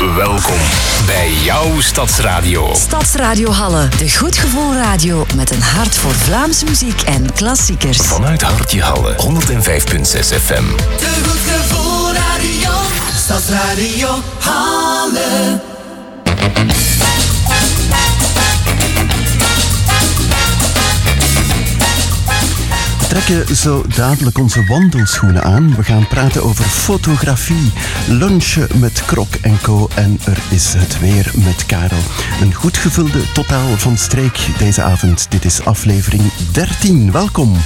Welkom bij jouw Stadsradio. Stadsradio Halle, de goed gevoel radio met een hart voor Vlaamse muziek en klassiekers. Vanuit Hartje Halle, 105.6 FM. De goed gevoel radio. Stadsradio Halle. Trekken zo dadelijk onze wandelschoenen aan. We gaan praten over fotografie, lunchen met Krok en Co. En er is het weer met Karel. Een goed gevulde totaal van streek deze avond. Dit is aflevering 13. Welkom.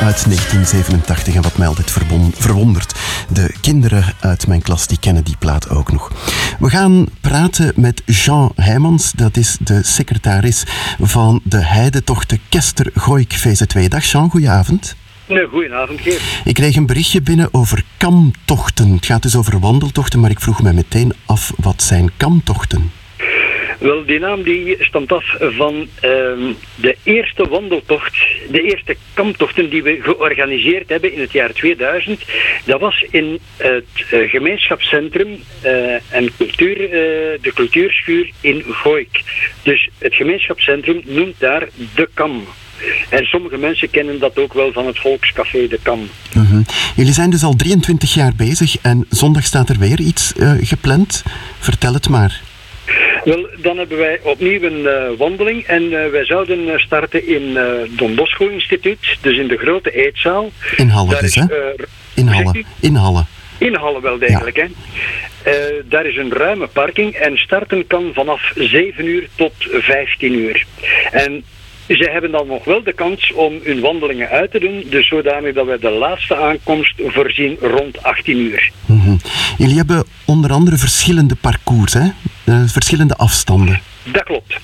Uit 1987. En wat mij altijd verwondert, de kinderen uit mijn klas die kennen die plaat ook nog. We gaan praten met Jean Heijmans, dat is de secretaris van de Heidetochten Kester Gooik VZ2. Dag Jean, goedenavond. Nee, goedenavond, Geert. Ik kreeg een berichtje binnen over kamtochten. Het gaat dus over wandeltochten, maar ik vroeg mij meteen af, wat zijn kamtochten? Wel, die naam die stamt af van ehm, de eerste wandeltocht, de eerste kamptochten die we georganiseerd hebben in het jaar 2000. Dat was in het eh, gemeenschapscentrum eh, en cultuur, eh, de cultuurschuur in Gooik. Dus het gemeenschapscentrum noemt daar de Kam. En sommige mensen kennen dat ook wel van het Volkscafé de Kam. Mhm. Jullie zijn dus al 23 jaar bezig en zondag staat er weer iets gepland. Vertel het maar. Wel, dan hebben wij opnieuw een eh, wandeling en eh, wij zouden eh, starten in eh Don Bosco Instituut, dus in de grote eetzaal. In Halle Daar dus, hè? In Halle. In Halle. In Halle wel degelijk, hè. Daar is een ruime parking en starten kan vanaf 7 uur tot 15 uur. En ze hebben dan nog wel de kans om hun wandelingen uit te doen, dus zodanig dat wij de laatste aankomst voorzien rond 18 uur. Mhm. Jullie hebben onder andere verschillende parcours, hè? Eh, verschillende afstanden. Dat klopt.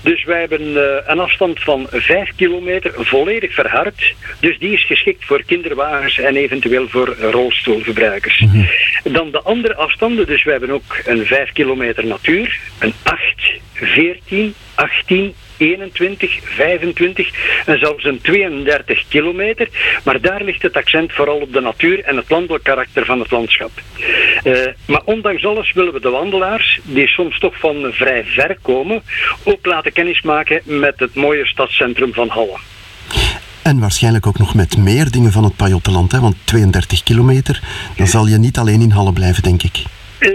Dus wij hebben eh, een afstand van 5 kilometer volledig verhard. Dus die is geschikt voor kinderwagens en eventueel voor rolstoelgebruikers. Dan de andere afstanden, dus wij hebben ook een 5 kilometer natuur, een 8, 14, 18, 21, 25 en zelfs een 32 kilometer. Maar daar ligt het accent vooral op de natuur en het landelijk karakter van het landschap. Eh, maar ondanks alles willen we de wandelaars, die soms toch van vrij ver komen, ook laten kennismaken met het mooie stadscentrum van Halle. En waarschijnlijk ook nog met meer dingen van het Pajottenland, hè? Want 32 kilometer, dan zal je niet alleen in Halle blijven, denk ik. Eh,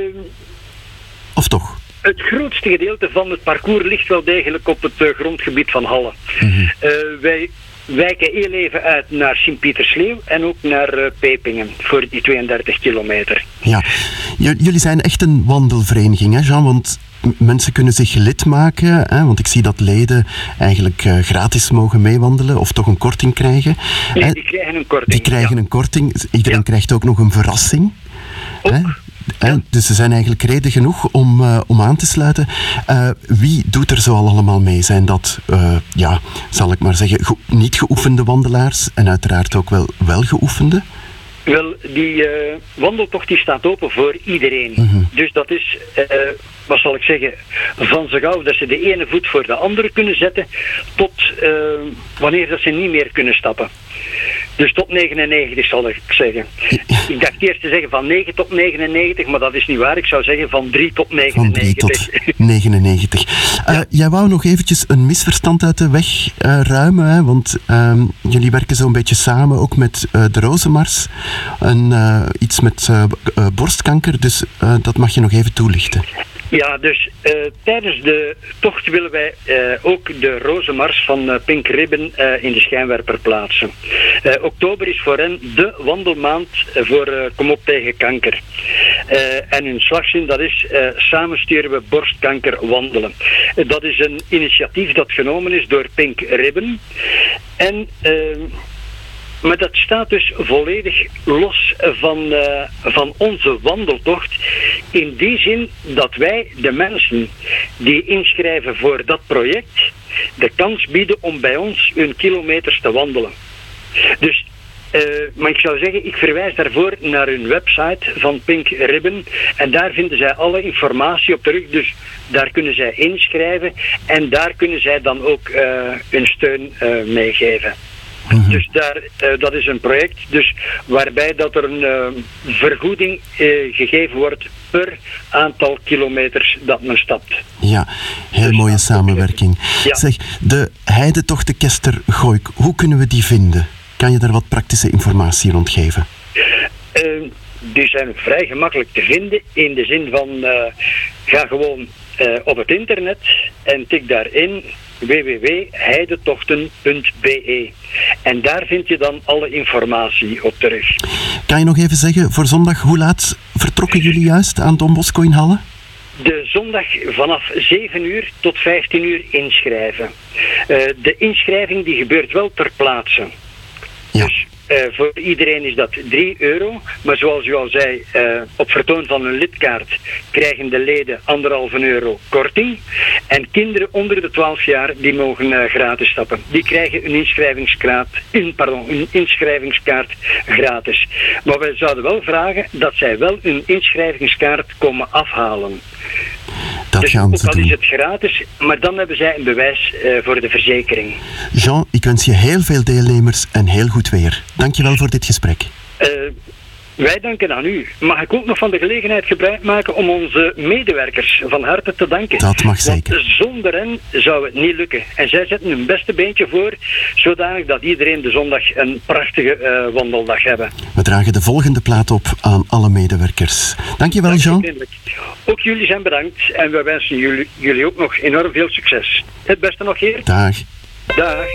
Of toch? Het grootste gedeelte van het parcours ligt wel degelijk op het eh, grondgebied van Halle. Eh, wij wijken heel even uit naar Sint-Pietersleeuw en ook naar eh, Pepingen voor die 32 kilometer. Ja. J- jullie zijn echt een wandelvereniging, hè Jean? Want mensen kunnen zich lid maken, hè? want ik zie dat leden eigenlijk gratis mogen meewandelen of toch een korting krijgen. Nee, die krijgen een korting. Die krijgen ja. een korting. Iedereen Ja. krijgt ook nog een verrassing. Ook. Hè? Dus ze zijn eigenlijk reden genoeg om, eh, om aan te sluiten. Eh, wie doet er zo al allemaal mee? Zijn dat, eh, ja, zal ik maar zeggen, ge- niet geoefende wandelaars en uiteraard ook wel wel geoefende? Wel, die wandeltocht die staat open voor iedereen. Dus dat is, wat zal ik zeggen, van zo gauw dat ze de ene voet voor de andere kunnen zetten, tot wanneer dat ze niet meer kunnen stappen. Dus tot 99 zal ik zeggen. Ik dacht eerst te zeggen van 9 tot 99, maar dat is niet waar. Ik zou zeggen van 3 tot Van 3 99. tot 99. Eh, Jij wou nog eventjes een misverstand uit de weg eh, ruimen, hè? want ehm, jullie werken zo'n beetje samen ook met eh, de Rozenmars. En, iets met borstkanker, dus dat mag je nog even toelichten. Ja, dus eh, tijdens de tocht willen wij eh, ook de rozenmars van eh, Pink Ribbon eh, in de schijnwerper plaatsen. Oktober is voor hen de wandelmaand voor Kom op tegen kanker. En hun slagzin dat is samen sturen we borstkanker wandelen. Dat is een initiatief dat genomen is door Pink Ribbon. En... maar dat staat dus volledig los van, eh, van onze wandeltocht. In die zin dat wij de mensen die inschrijven voor dat project de kans bieden om bij ons hun kilometers te wandelen. Dus, eh, maar ik zou zeggen, ik verwijs daarvoor naar hun website van Pink Ribbon. En daar vinden zij alle informatie op terug. Dus daar kunnen zij inschrijven. En daar kunnen zij dan ook eh, hun steun meegeven. Dus daar, eh, dat is een project dus waarbij dat er een eh, vergoeding eh, gegeven wordt per aantal kilometers dat men stapt. Ja, heel Dus mooie samenwerking. Ja. Zeg, de heidetochten Kester Gooik, hoe kunnen we die vinden? Kan je daar wat praktische informatie rond geven? Eh, die zijn vrij gemakkelijk te vinden in de zin van ga gewoon op het internet en tik daarin www.heidetochten.be en daar vind je dan alle informatie op terug. Kan je nog even zeggen, voor zondag, hoe laat vertrokken jullie juist aan Don Bosco in Halle? De zondag vanaf 7 uur tot 15 uur inschrijven. Eh, de inschrijving die gebeurt wel ter plaatse. Ja. Dus eh, voor iedereen is dat 3 euro. Maar zoals u al zei, eh, op vertoon van een lidkaart krijgen de leden anderhalve euro korting. En kinderen onder de 12 jaar die mogen eh, gratis stappen. Die krijgen een inschrijvingskaart, in, pardon, een inschrijvingskaart gratis. Maar wij zouden wel vragen dat zij wel een inschrijvingskaart komen afhalen. Dat Dus gaan ze is het gratis, maar dan hebben zij een bewijs eh, voor de verzekering. Jean, ik wens je heel veel deelnemers en heel goed weer. Dankjewel voor dit gesprek. Eh, Wij danken aan u. Mag ik ook nog van de gelegenheid gebruik maken om onze medewerkers van harte te danken? Dat mag zeker. Want zonder hen zou het niet lukken. En zij zetten hun beste beentje voor, zodanig dat iedereen de zondag een prachtige eh, wandeldag hebben. We dragen de volgende plaat op aan alle medewerkers. Dankjewel, Jean. Vriendelijk. Ook jullie zijn bedankt en we wensen jullie, jullie ook nog enorm veel succes. Het beste nog hier. Dag. Dag.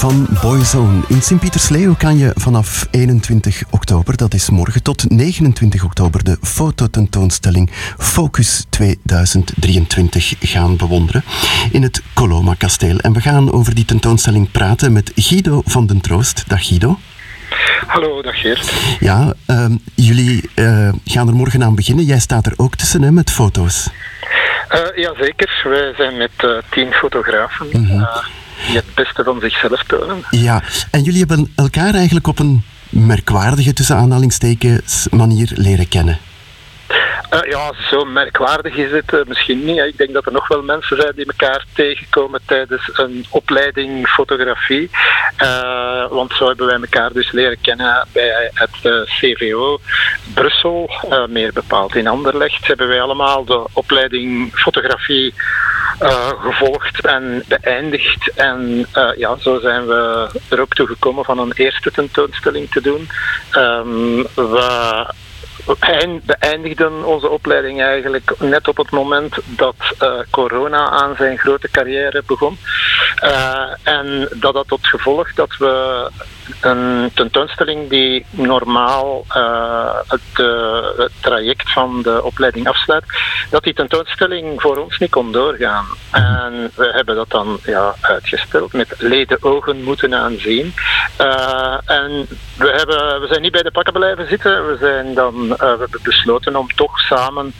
Van Boyzone. In Sint-Pietersleeuw kan je vanaf 21 oktober, dat is morgen, tot 29 oktober de fototentoonstelling Focus 2023 gaan bewonderen in het Coloma Kasteel. En we gaan over die tentoonstelling praten met Guido van den Troost. Dag Guido. Hallo, dag Geert. Ja, ehm, jullie eh, gaan er morgen aan beginnen. Jij staat er ook tussen hè, met foto's. Eh jazeker, wij zijn met eh, tien fotografen Mhm. die het beste van zichzelf tonen. Ja, en jullie hebben elkaar eigenlijk op een merkwaardige, tussen aanhalingstekens, manier leren kennen. Eh, ja, zo merkwaardig is het eh, misschien niet. hè. Ik denk dat er nog wel mensen zijn die elkaar tegenkomen tijdens een opleiding fotografie. Eh, want zo hebben wij elkaar dus leren kennen bij het CVO Brussel, meer bepaald in Anderlecht. Hebben wij allemaal de opleiding fotografie gevolgd en beëindigd. En ja, zo zijn we er ook toe gekomen van een eerste tentoonstelling te doen. We we beëindigden onze opleiding eigenlijk net op het moment dat eh, corona aan zijn grote carrière begon. Eh, en dat had tot gevolg dat we een tentoonstelling die normaal eh, het, eh, het traject van de opleiding afsluit, dat die tentoonstelling voor ons niet kon doorgaan. En we hebben dat dan ja, uitgesteld, met leden ogen moeten aanzien. Eh, en we, hebben, we zijn niet bij de pakken blijven zitten, we, zijn dan, we hebben besloten om toch samen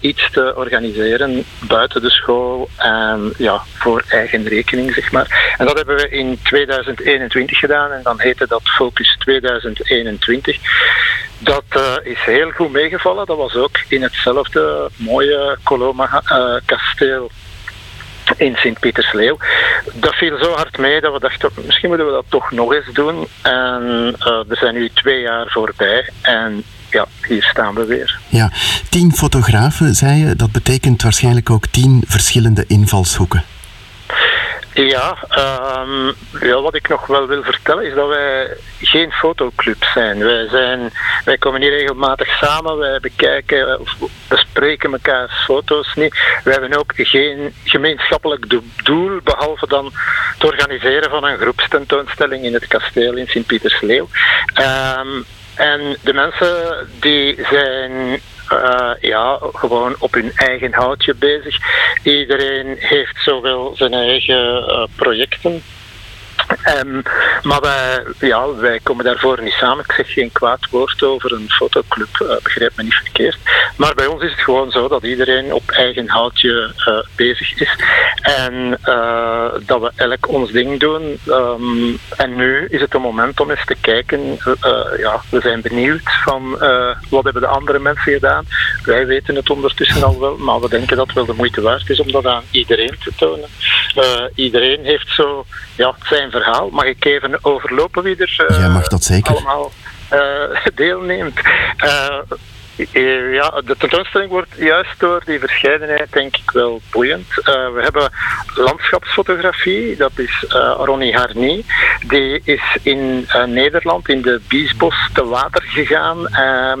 iets te organiseren buiten de school en ja, voor eigen rekening, zeg maar. En dat hebben we in 2021 gedaan en dan dat Focus 2021. Dat eh, is heel goed meegevallen. Dat was ook in hetzelfde mooie Coloma eh, kasteel in Sint-Pietersleeuw. Dat viel zo hard mee dat we dachten, misschien moeten we dat toch nog eens doen. En we zijn nu twee jaar voorbij en ja, hier staan we weer. Ja, tien fotografen, zei. Dat betekent waarschijnlijk ook tien verschillende invalshoeken. Ja, ehm, ja, wat ik nog wel wil vertellen is dat wij geen fotoclub zijn. Wij, zijn. wij komen hier regelmatig samen, wij bekijken of bespreken mekaars foto's niet. Wij hebben ook geen gemeenschappelijk do- doel, behalve dan het organiseren van een groepstentoonstelling in het kasteel in Sint-Pietersleeuw. Ehm, en de mensen die zijn eh, ja, gewoon op hun eigen houtje bezig. Iedereen heeft zowel zijn eigen eh, projecten. Ehm, maar wij, ja, wij komen daarvoor niet samen. Ik zeg geen kwaad woord over een fotoclub, eh, begrijp me niet verkeerd. Maar bij ons is het gewoon zo dat iedereen op eigen houtje eh, bezig is. En eh, dat we elk ons ding doen. Ehm, en nu is het een moment om eens te kijken. eh, ja, we zijn benieuwd van eh, wat hebben de andere mensen gedaan. Wij weten het ondertussen al wel, maar we denken dat het wel de moeite waard is om dat aan iedereen te tonen. Eh, iedereen heeft zo ja, zijn verhaal. Mag ik even overlopen wie er eh, Jij mag dat zeker. allemaal eh, deelneemt? Eh, ja, de tentoonstelling wordt juist door die verscheidenheid denk ik wel boeiend. We hebben landschapsfotografie, dat is eh, Ronnie Harny. Die is in Nederland, in de Biesbos, te water gegaan.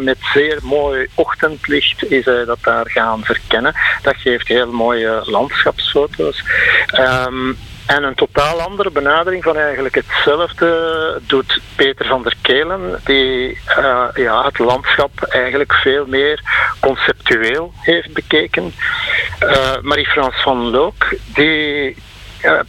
Met zeer mooi ochtendlicht is hij dat daar gaan verkennen. Dat geeft heel mooie landschapsfoto's. Ehm, en een totaal andere benadering van eigenlijk hetzelfde doet Peter van der Kelen, die eh, ja, het landschap eigenlijk veel meer conceptueel heeft bekeken. Eh Marie-France van Look, die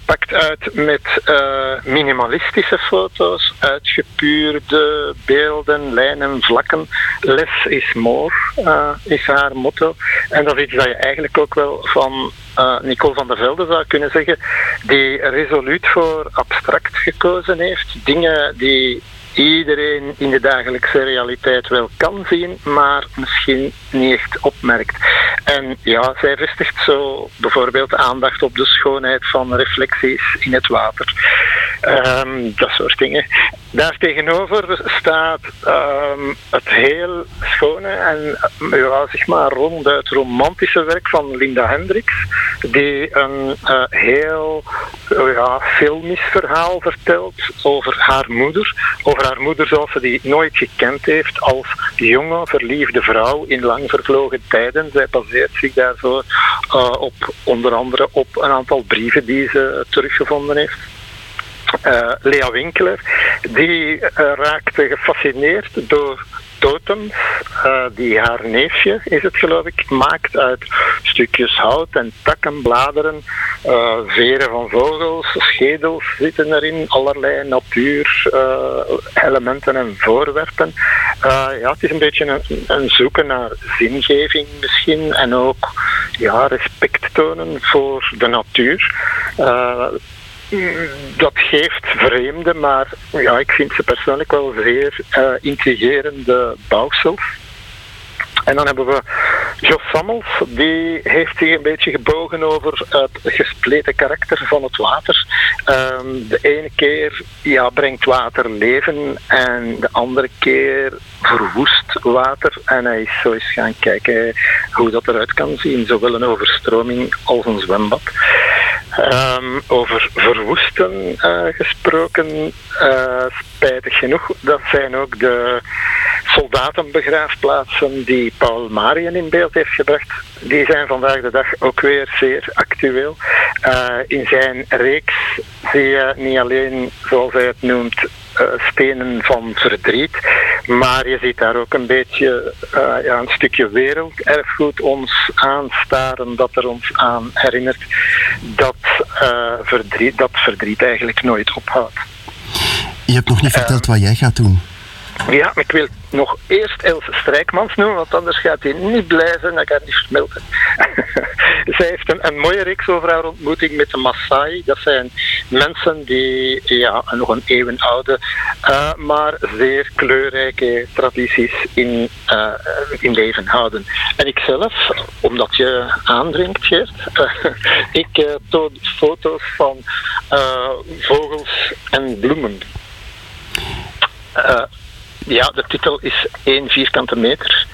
pakt uit met eh, minimalistische foto's, uitgepuurde beelden, lijnen, vlakken. Less is more, eh, is haar motto. En dat is iets dat je eigenlijk ook wel van eh, Nicole van der Velde zou kunnen zeggen, die resoluut voor abstract gekozen heeft. Dingen die iedereen in de dagelijkse realiteit wel kan zien, maar misschien niet echt opmerkt. En ja, zij vestigt zo bijvoorbeeld aandacht op de schoonheid van reflecties in het water. Ehm, dat soort dingen. Daar tegenover staat ehm, het heel schone en ja, zeg maar ronduit romantische werk van Linda Hendricks, die een eh, heel ja, filmisch verhaal vertelt over haar moeder. Over haar moeder zoals ze die nooit gekend heeft als jonge, verliefde vrouw in lang vervlogen tijden. Zij baseert zich daarvoor eh, op onder andere op een aantal brieven die ze teruggevonden heeft. eh, Lea Winkler, die eh, raakte gefascineerd door totems eh, die haar neefje, is het geloof ik, maakt uit stukjes hout en takken, bladeren, eh, veren van vogels, schedels zitten erin, allerlei natuurelementen en voorwerpen. Eh, ja, het is een beetje een, een zoeken naar zingeving misschien en ook ja, respect tonen voor de natuur. Eh, dat geeft vreemde, maar ja, ik vind ze persoonlijk wel zeer eh, intrigerende bouwsels. En dan hebben we Jos Sammels, die heeft zich een beetje gebogen over het gespleten karakter van het water. Ehm, de ene keer ja, brengt water leven en de andere keer verwoest water. En hij is zo eens gaan kijken hoe dat eruit kan zien, zowel een overstroming als een zwembad. Ehm, over verwoesten eh, gesproken, eh, spijtig genoeg, dat zijn ook de soldatenbegraafplaatsen die Paul Marien in beeld heeft gebracht. Die zijn vandaag de dag ook weer zeer actueel. Eh, in zijn reeks zie je niet alleen, zoals hij het noemt, stenen van verdriet, maar je ziet daar ook een beetje eh, ja, een stukje werelderfgoed ons aanstaren dat er ons aan herinnert dat, eh, verdriet, dat verdriet eigenlijk nooit ophoudt. Je hebt nog niet verteld wat jij gaat doen. Ja, ik wil nog eerst Else Strijkmans noemen, want anders gaat hij niet blij zijn dat ik haar niet heb. Zij heeft een, mooie reeks over haar ontmoeting met de Maasai. Dat zijn mensen die ja, nog een eeuwenoude, eh, maar zeer kleurrijke tradities in, eh, in leven houden. En ik zelf, omdat je aandringt, Geert, ik eh, toon foto's van vogels en bloemen. Ja, de titel is 1 vierkante meter.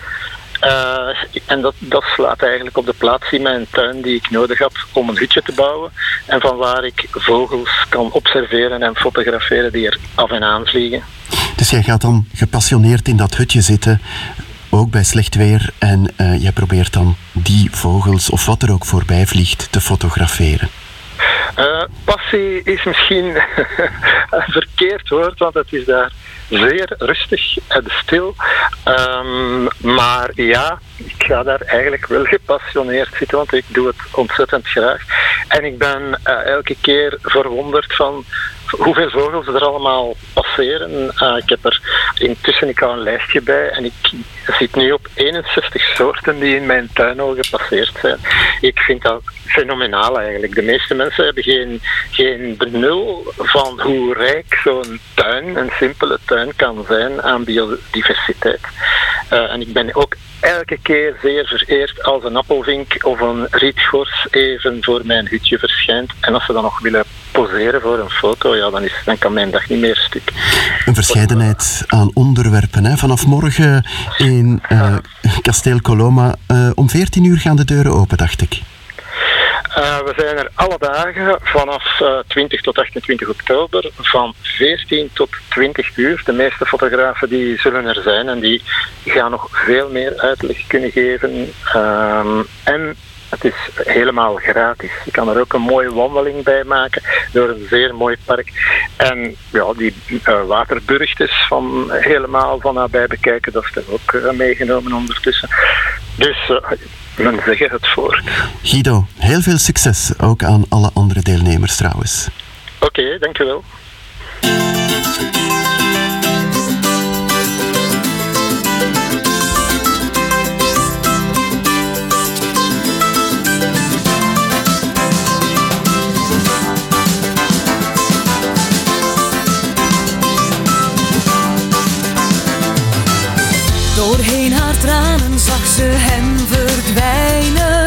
Eh, en dat, dat slaat eigenlijk op de plaats in mijn tuin die ik nodig had om een hutje te bouwen. En van waar ik vogels kan observeren en fotograferen die er af en aan vliegen. Dus jij gaat dan gepassioneerd in dat hutje zitten, ook bij slecht weer, en eh, jij probeert dan die vogels of wat er ook voorbij vliegt te fotograferen. Eh, passie is misschien een verkeerd woord, want het is daar zeer rustig en stil. Ehm, maar ja, ik ga daar eigenlijk wel gepassioneerd zitten, want ik doe het ontzettend graag. En ik ben eh, elke keer verwonderd van hoeveel vogels er allemaal passeren. Eh, ik heb er intussen ik hou een lijstje bij en ik zit nu op 61 soorten die in mijn tuin al gepasseerd zijn. Ik vind dat fenomenaal eigenlijk. De meeste mensen hebben geen, geen benul van hoe rijk zo'n tuin, een simpele tuin, kan zijn aan biodiversiteit. Eh, en ik ben ook elke keer zeer vereerd als een appelvink of een rietgors even voor mijn hutje verschijnt. En als ze dan nog willen poseren voor een foto, ja, dan, is, dan kan mijn dag niet meer stuk. Een verscheidenheid aan onderwerpen. Hè. Vanaf morgen in eh, Kasteel Coloma. eh, om 14 uur gaan de deuren open, dacht ik. Eh, we zijn er alle dagen vanaf eh, 20 tot 28 oktober van 14 tot 20 uur. De meeste fotografen die zullen er zijn en die gaan nog veel meer uitleg kunnen geven. Ehm, en het is helemaal gratis. Je kan er ook een mooie wandeling bij maken door een zeer mooi park. En ja, die uh, waterburgtes van helemaal van nabij bekijken, dat is ook eh, meegenomen ondertussen. Dus eh, men zeggen het voort. Guido, heel veel succes. Ook aan alle andere deelnemers trouwens. Oké, dankjewel. Ze hem verdwijnen.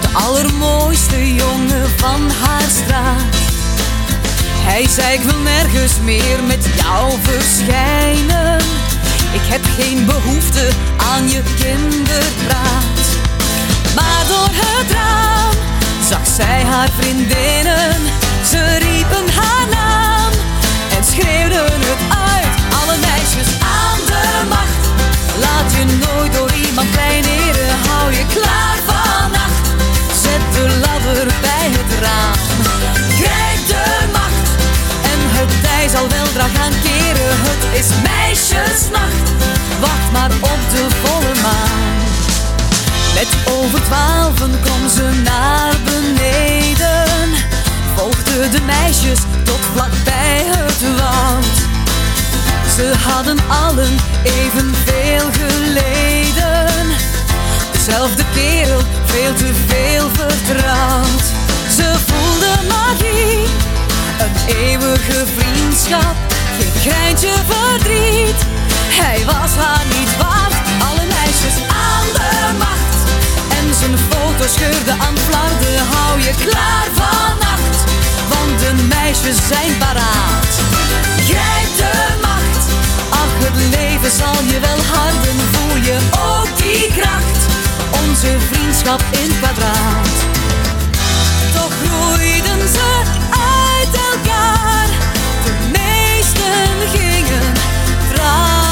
De allermooiste jongen van haar straat. Hij zei ik wil nergens meer met jou verschijnen. Ik heb geen behoefte aan je kinderpraat. Maar door het raam zag zij haar vriendinnen. Ze riepen haar is meisjesnacht, wacht maar op de volle maan. Net over twaalfen kwam ze naar beneden. Volgde de meisjes tot vlakbij het woud. Ze hadden allen evenveel geleden. Dezelfde kerel, veel te veel vertrouwd. Ze voelde magie, een eeuwige vriendschap. Geen greintje verdriet, hij was haar niet waard. Alle meisjes aan de macht. En zijn foto scheurde aan flarden, hou je klaar vannacht. Want de meisjes zijn paraat. Grijp de macht, ach het leven zal je wel harden. Voel je ook die kracht, onze vriendschap in kwadraat. Toch groeiden ze uit elkaar, meesten gingen trouwen.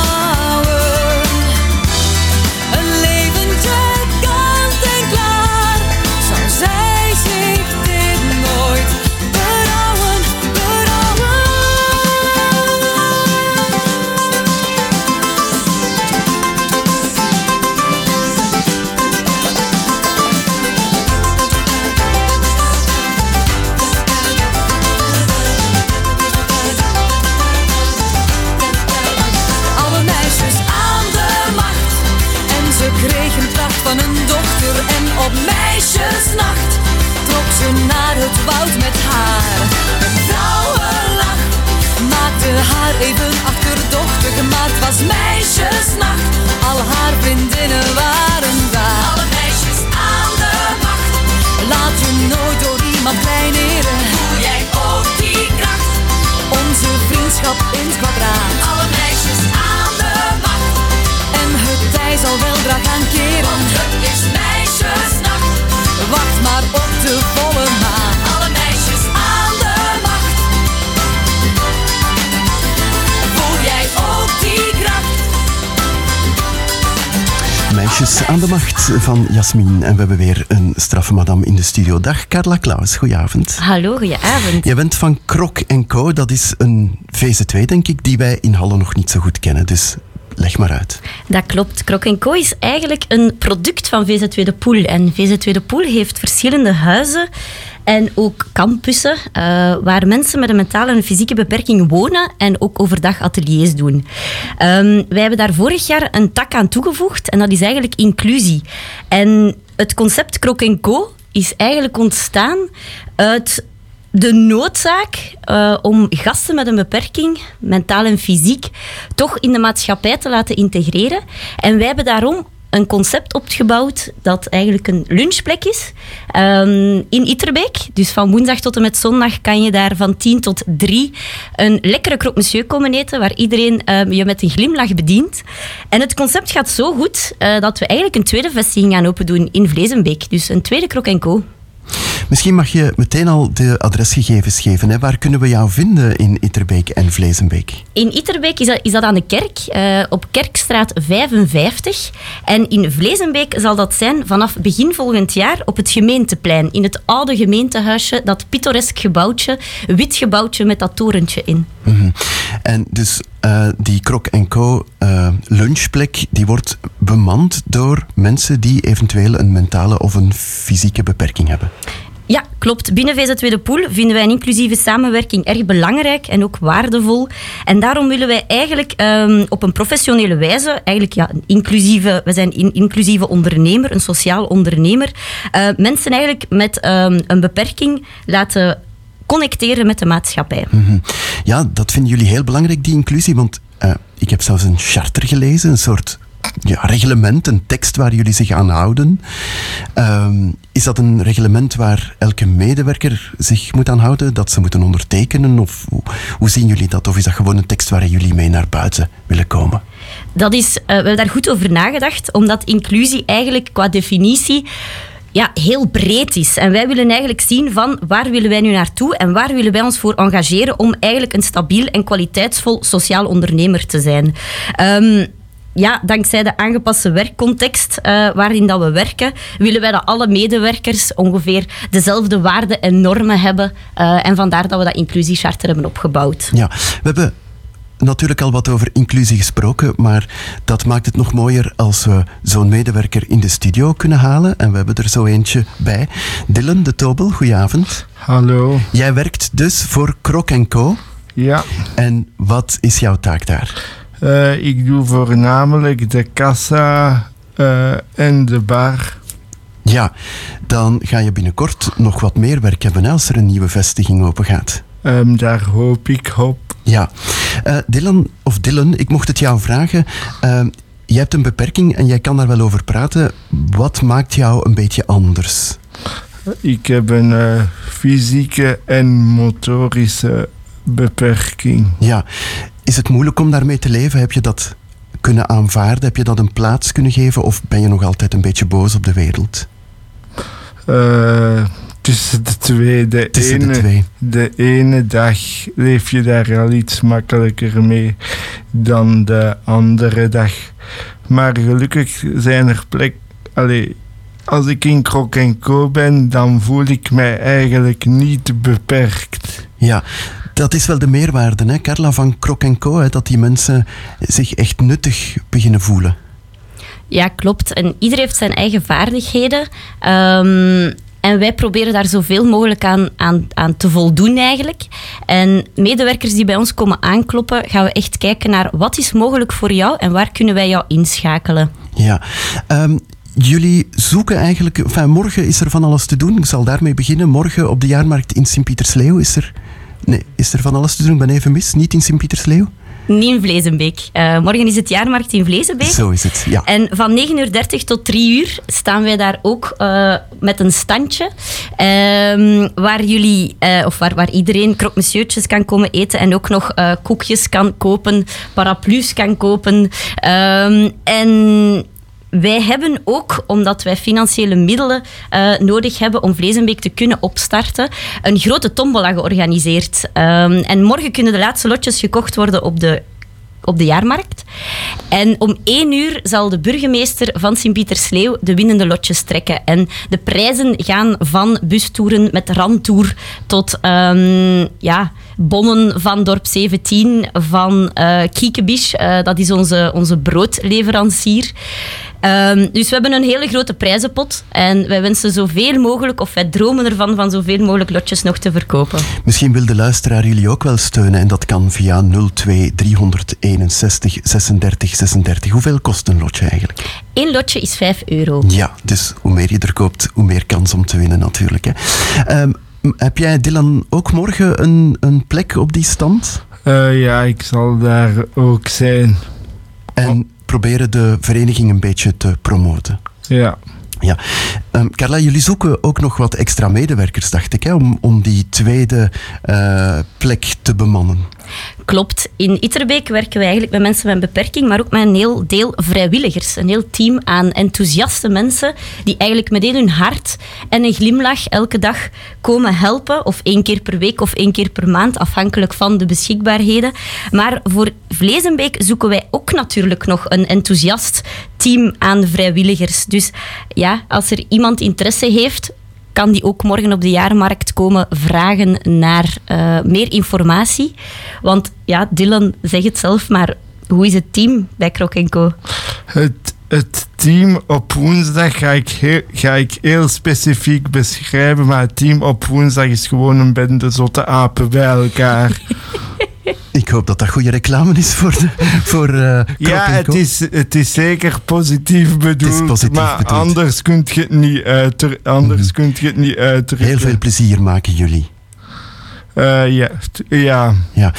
Meisjesnacht trok ze naar het woud met haar. Een vrouwenlach maakte haar even achterdochtig. Maar het was meisjesnacht. Al haar vriendinnen waren daar. Alle meisjes aan de macht. Laat je nooit door iemand kleineren. Voel jij ook die kracht? Onze vriendschap in het kwadraat. Alle meisjes aan de macht. En het tij zal wel gaan keren. Want het is meisjesnacht. Wacht maar op de volle maan. Alle meisjes aan de macht. Voel jij ook die kracht? Meisjes aan de macht van Jasmin. En we hebben weer een straffe madame in de studio. Dag Carla Klaus, goedenavond. Hallo, goedenavond. Jij bent van Krok Co. Dat is een VZ2, denk ik, die wij in Halle nog niet zo goed kennen. Dus maar uit. Dat klopt. Krok Co is eigenlijk een product van VZ2 De Poel. En VZ2 De Poel heeft verschillende huizen en ook campussen eh, waar mensen met een mentale en fysieke beperking wonen en ook overdag ateliers doen. Ehm, wij hebben daar vorig jaar een tak aan toegevoegd en dat is eigenlijk inclusie. En het concept Krok Co is eigenlijk ontstaan uit de noodzaak eh, om gasten met een beperking, mentaal en fysiek, toch in de maatschappij te laten integreren. En wij hebben daarom een concept opgebouwd dat eigenlijk een lunchplek is ehm, in Itterbeek. Dus van woensdag tot en met zondag kan je daar van 10 tot 3 een lekkere croque monsieur komen eten, waar iedereen ehm, je met een glimlach bedient. En het concept gaat zo goed eh, dat we eigenlijk een tweede vestiging gaan open doen in Vlezenbeek. Dus een tweede Croque Co. Misschien mag je meteen al de adresgegevens geven. Hè? Waar kunnen we jou vinden in Itterbeek en Vlezenbeek? In Itterbeek is dat, is dat aan de kerk, eh, op Kerkstraat 55. En in Vlezenbeek zal dat zijn vanaf begin volgend jaar op het gemeenteplein. In het oude gemeentehuisje, dat pittoresk gebouwtje, wit gebouwtje met dat torentje in. Mhm. En dus eh, die Krok Co. eh, lunchplek, die wordt bemand door mensen die eventueel een mentale of een fysieke beperking hebben. Ja, klopt. Binnen VZ Tweede Poel vinden wij een inclusieve samenwerking erg belangrijk en ook waardevol. En daarom willen wij eigenlijk ehm, op een professionele wijze, eigenlijk ja, inclusieve, we zijn een inclusieve ondernemer, een sociaal ondernemer, eh, mensen eigenlijk met ehm, een beperking laten connecteren met de maatschappij. Mhm. Ja, dat vinden jullie heel belangrijk, die inclusie. Want eh, ik heb zelfs een charter gelezen, een soort ja, reglement, een tekst waar jullie zich aan houden. Ehm, is dat een reglement waar elke medewerker zich moet aan houden, dat ze moeten ondertekenen? Of hoe, hoe zien jullie dat? Of is dat gewoon een tekst waar jullie mee naar buiten willen komen? Dat is, eh, we hebben daar goed over nagedacht, omdat inclusie eigenlijk qua definitie ja, heel breed is. En wij willen eigenlijk zien van waar willen wij nu naartoe en waar willen wij ons voor engageren om eigenlijk een stabiel en kwaliteitsvol sociaal ondernemer te zijn. Ehm, ja, dankzij de aangepaste werkcontext eh, waarin dat we werken, willen wij dat alle medewerkers ongeveer dezelfde waarden en normen hebben. Eh, en vandaar dat we dat inclusiecharter hebben opgebouwd. Ja, we hebben natuurlijk al wat over inclusie gesproken, maar dat maakt het nog mooier als we zo'n medewerker in de studio kunnen halen. En we hebben er zo eentje bij. Dylan de Tobel, goedenavond. Hallo. Jij werkt dus voor Krok Co. Ja, En wat is jouw taak daar? eh, ik doe voornamelijk de kassa eh, en de bar. Ja, dan ga je binnenkort nog wat meer werk hebben als er een nieuwe vestiging open gaat. Ehm, daar hoop ik op. Ja, Eh, Dylan, of Dylan, ik mocht het jou vragen. Uh, jij hebt een beperking en jij kan daar wel over praten. Wat maakt jou een beetje anders? Ik heb een eh, fysieke en motorische beperking. Ja, is het moeilijk om daarmee te leven? Heb je dat kunnen aanvaarden? Heb je dat een plaats kunnen geven? Of ben je nog altijd een beetje boos op de wereld? Eh, tussen de twee. De Tussen de ene, twee. de ene dag leef je daar al iets makkelijker mee dan de andere dag. Maar gelukkig zijn er plek. Allee, als ik in Krok Co ben, dan voel ik mij eigenlijk niet beperkt. Ja, dat is wel de meerwaarde, hè, Carla van Krok Co. Hè, dat die mensen zich echt nuttig beginnen voelen. Ja, klopt. En ieder heeft zijn eigen vaardigheden. Ehm, en wij proberen daar zoveel mogelijk aan, aan, aan te voldoen eigenlijk. En medewerkers die bij ons komen aankloppen, gaan we echt kijken naar wat is mogelijk voor jou en waar kunnen wij jou inschakelen. Ja. Ehm, jullie zoeken eigenlijk... Enfin, morgen is er van alles te doen. Ik zal daarmee beginnen. Morgen op de jaarmarkt in Sint-Pietersleeuw is er... Nee, is er van alles te doen? Ik ben even mis. Niet in Sint-Pietersleeuw? Niet in Vlezenbeek. Eh, morgen is het jaarmarkt in Vlezenbeek. Zo is het, ja. En van 9.30 uur tot 3 uur staan wij daar ook eh, met een standje. ehm, waar jullie, eh, of waar, waar iedereen krokmessieurtjes kan komen eten. En ook nog koekjes kan kopen, paraplu's kan kopen. Ehm, en wij hebben ook, omdat wij financiële middelen eh, nodig hebben om Vlezenbeek te kunnen opstarten, een grote tombola georganiseerd. Ehm, en morgen kunnen de laatste lotjes gekocht worden op de op de jaarmarkt. En om één uur zal de burgemeester van Sint-Pietersleeuw de winnende lotjes trekken. En de prijzen gaan van bustoeren met randtour tot ehm, ja, bonnen van Dorp 17, van eh Kiekebisch. Eh, dat is onze, onze broodleverancier. Ehm, dus we hebben een hele grote prijzenpot. En wij wensen zoveel mogelijk, of wij dromen ervan, van zoveel mogelijk lotjes nog te verkopen. Misschien wil de luisteraar jullie ook wel steunen en dat kan via 02 361 36 36. Hoeveel kost een lotje eigenlijk? Eén lotje is 5 euro. Ja, dus hoe meer je er koopt, hoe meer kans om te winnen natuurlijk. Hè. Ehm, heb jij, Dylan, ook morgen een, een plek op die stand? Eh, ja, ik zal daar ook zijn. En proberen de vereniging een beetje te promoten. Ja. Ja. Ehm, Carla, jullie zoeken ook nog wat extra medewerkers, dacht ik, hè, om, om die tweede eh, plek te bemannen. Klopt. In Itterbeek werken we eigenlijk met mensen met een beperking, maar ook met een heel deel vrijwilligers. Een heel team aan enthousiaste mensen die eigenlijk meteen hun hart en een glimlach elke dag komen helpen. Of één keer per week of één keer per maand, afhankelijk van de beschikbaarheden. Maar voor Vlezenbeek zoeken wij ook natuurlijk nog een enthousiast team aan vrijwilligers. Dus ja, als er iemand interesse heeft, kan die ook morgen op de jaarmarkt komen vragen naar eh, meer informatie. Want ja, Dylan zegt het zelf, maar hoe is het team bij Krok Co? Het, het team op woensdag ga ik, heel, ga ik heel specifiek beschrijven, maar het team op woensdag is gewoon een bende zotte apen bij elkaar. Ik hoop dat dat goede reclame is voor, de, voor eh, ja, het is, het is zeker positief bedoeld, positief maar bedoeld. Mhm. anders kun je het niet, uiter, anders kunt je het niet uitdrukken. Heel veel plezier maken jullie. Eh, ja, ja. Ja.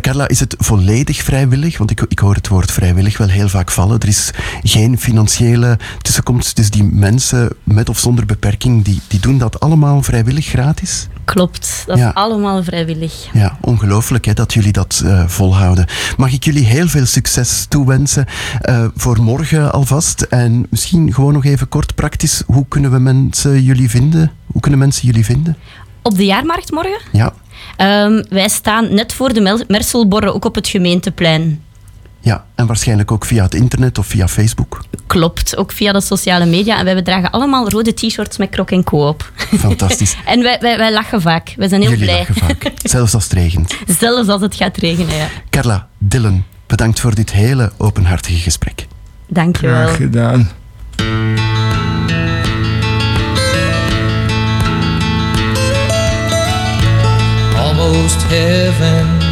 Carla, is het volledig vrijwillig? Want ik, ik hoor het woord vrijwillig wel heel vaak vallen. Er is geen financiële tussenkomst. Dus die mensen met of zonder beperking, die, die doen dat allemaal vrijwillig gratis? Klopt, dat Ja. is allemaal vrijwillig. Ja, ongelooflijk hè, dat jullie dat eh, volhouden. Mag ik jullie heel veel succes toewensen eh, voor morgen alvast? En misschien gewoon nog even kort praktisch. Hoe kunnen we mensen jullie vinden? Hoe kunnen mensen jullie vinden? Op de jaarmarkt morgen? Ja, Ehm, wij staan net voor de Merselborre, ook op het gemeenteplein. Ja. en waarschijnlijk ook via het internet of via Facebook. Klopt, ook via de sociale media. En wij dragen allemaal rode t-shirts met Krok Co op. Fantastisch. en wij, wij, wij lachen vaak. Wij zijn heel Jullie blij. lachen vaak. Zelfs als het regent. Zelfs als het gaat regenen, ja. Carla, Dylan, bedankt voor dit hele openhartige gesprek. Dankjewel. Graag gedaan. almost heaven.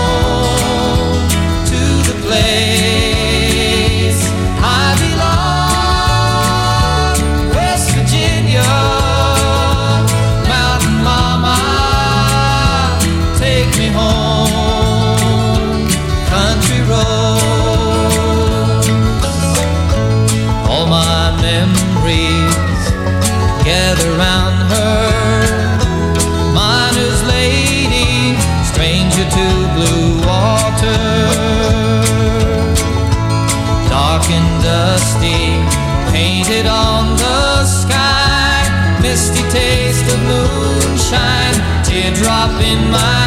painted on the sky. Misty taste of moonshine, teardrop in my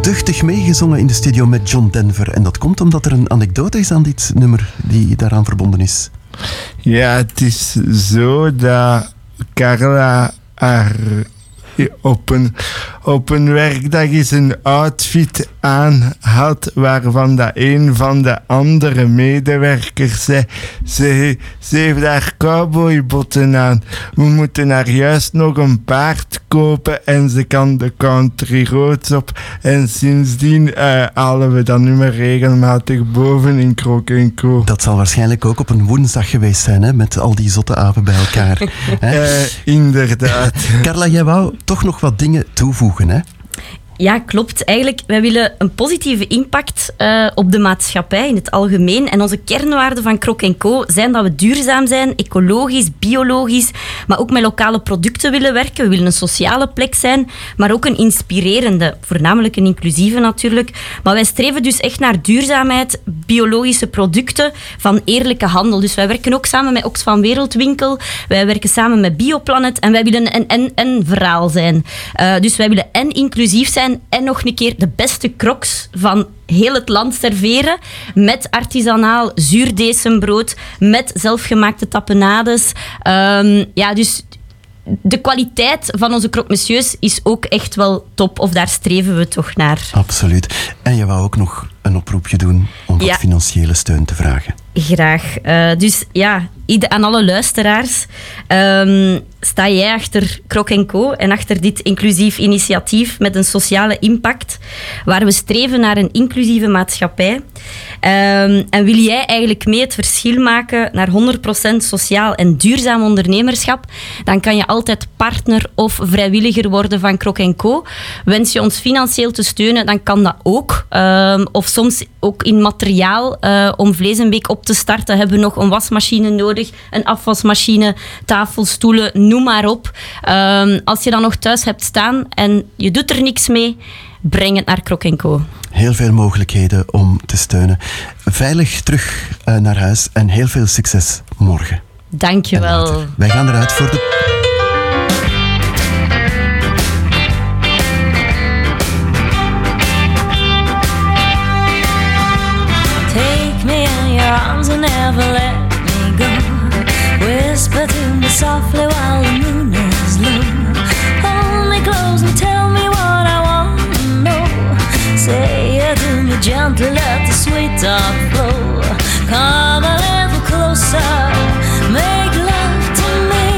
duchtig meegezongen in de studio met John Denver. En dat komt omdat er een anekdote is aan dit nummer die daaraan verbonden is. Ja, het is zo dat Carla haar op een, op een werkdag eens een outfit aan had waarvan dat een van de andere medewerkers zei ze, ze heeft haar cowboybotten aan. We moeten haar juist nog een paard kopen en ze kan de country roads op. En sindsdien eh, halen we dat nummer regelmatig boven in Krok en Co. Dat zal waarschijnlijk ook op een woensdag geweest zijn, hè, met al die zotte apen bij elkaar. Eh, inderdaad. Carla, jij wou toch nog wat dingen toevoegen, hè? Ja, klopt. Eigenlijk, wij willen een positieve impact eh, op de maatschappij in het algemeen. En onze kernwaarden van Krok Co zijn dat we duurzaam zijn, ecologisch, biologisch, maar ook met lokale producten willen werken. We willen een sociale plek zijn, maar ook een inspirerende, voornamelijk een inclusieve natuurlijk. Maar wij streven dus echt naar duurzaamheid, biologische producten van eerlijke handel. Dus wij werken ook samen met Oxfam Wereldwinkel, wij werken samen met Bioplanet en wij willen een en-en verhaal zijn. Eh, dus wij willen en inclusief zijn en nog een keer de beste crocs van heel het land serveren. Met artisanaal zuurdesembrood, met zelfgemaakte tapenades. Ehm, ja, dus de kwaliteit van onze croque monsieurs is ook echt wel top. Of daar streven we toch naar. Absoluut. En je wou ook nog een oproepje doen om wat financiële steun te vragen. Graag. Eh, dus ja, aan alle luisteraars. ehm, sta jij achter Croc Co en achter dit inclusief initiatief met een sociale impact, waar we streven naar een inclusieve maatschappij. Ehm, en wil jij eigenlijk mee het verschil maken naar 100% sociaal en duurzaam ondernemerschap, dan kan je altijd partner of vrijwilliger worden van Croc Co. Wens je ons financieel te steunen, dan kan dat ook. Ehm, of soms ook in materiaal. eh, om Beek op te starten hebben we nog een wasmachine nodig, een afwasmachine, tafels, stoelen, noem maar op. Ehm, als je dan nog thuis hebt staan en je doet er niks mee, breng het naar Croc Co. Heel veel mogelijkheden om te steunen. Veilig terug eh, naar huis en heel veel succes morgen. Dankjewel. Wij gaan eruit voor de softly while the moon is low. Hold me close and tell me what I want to know. Say it to me gently, let the sweet talk flow. Come a little closer, make love to me.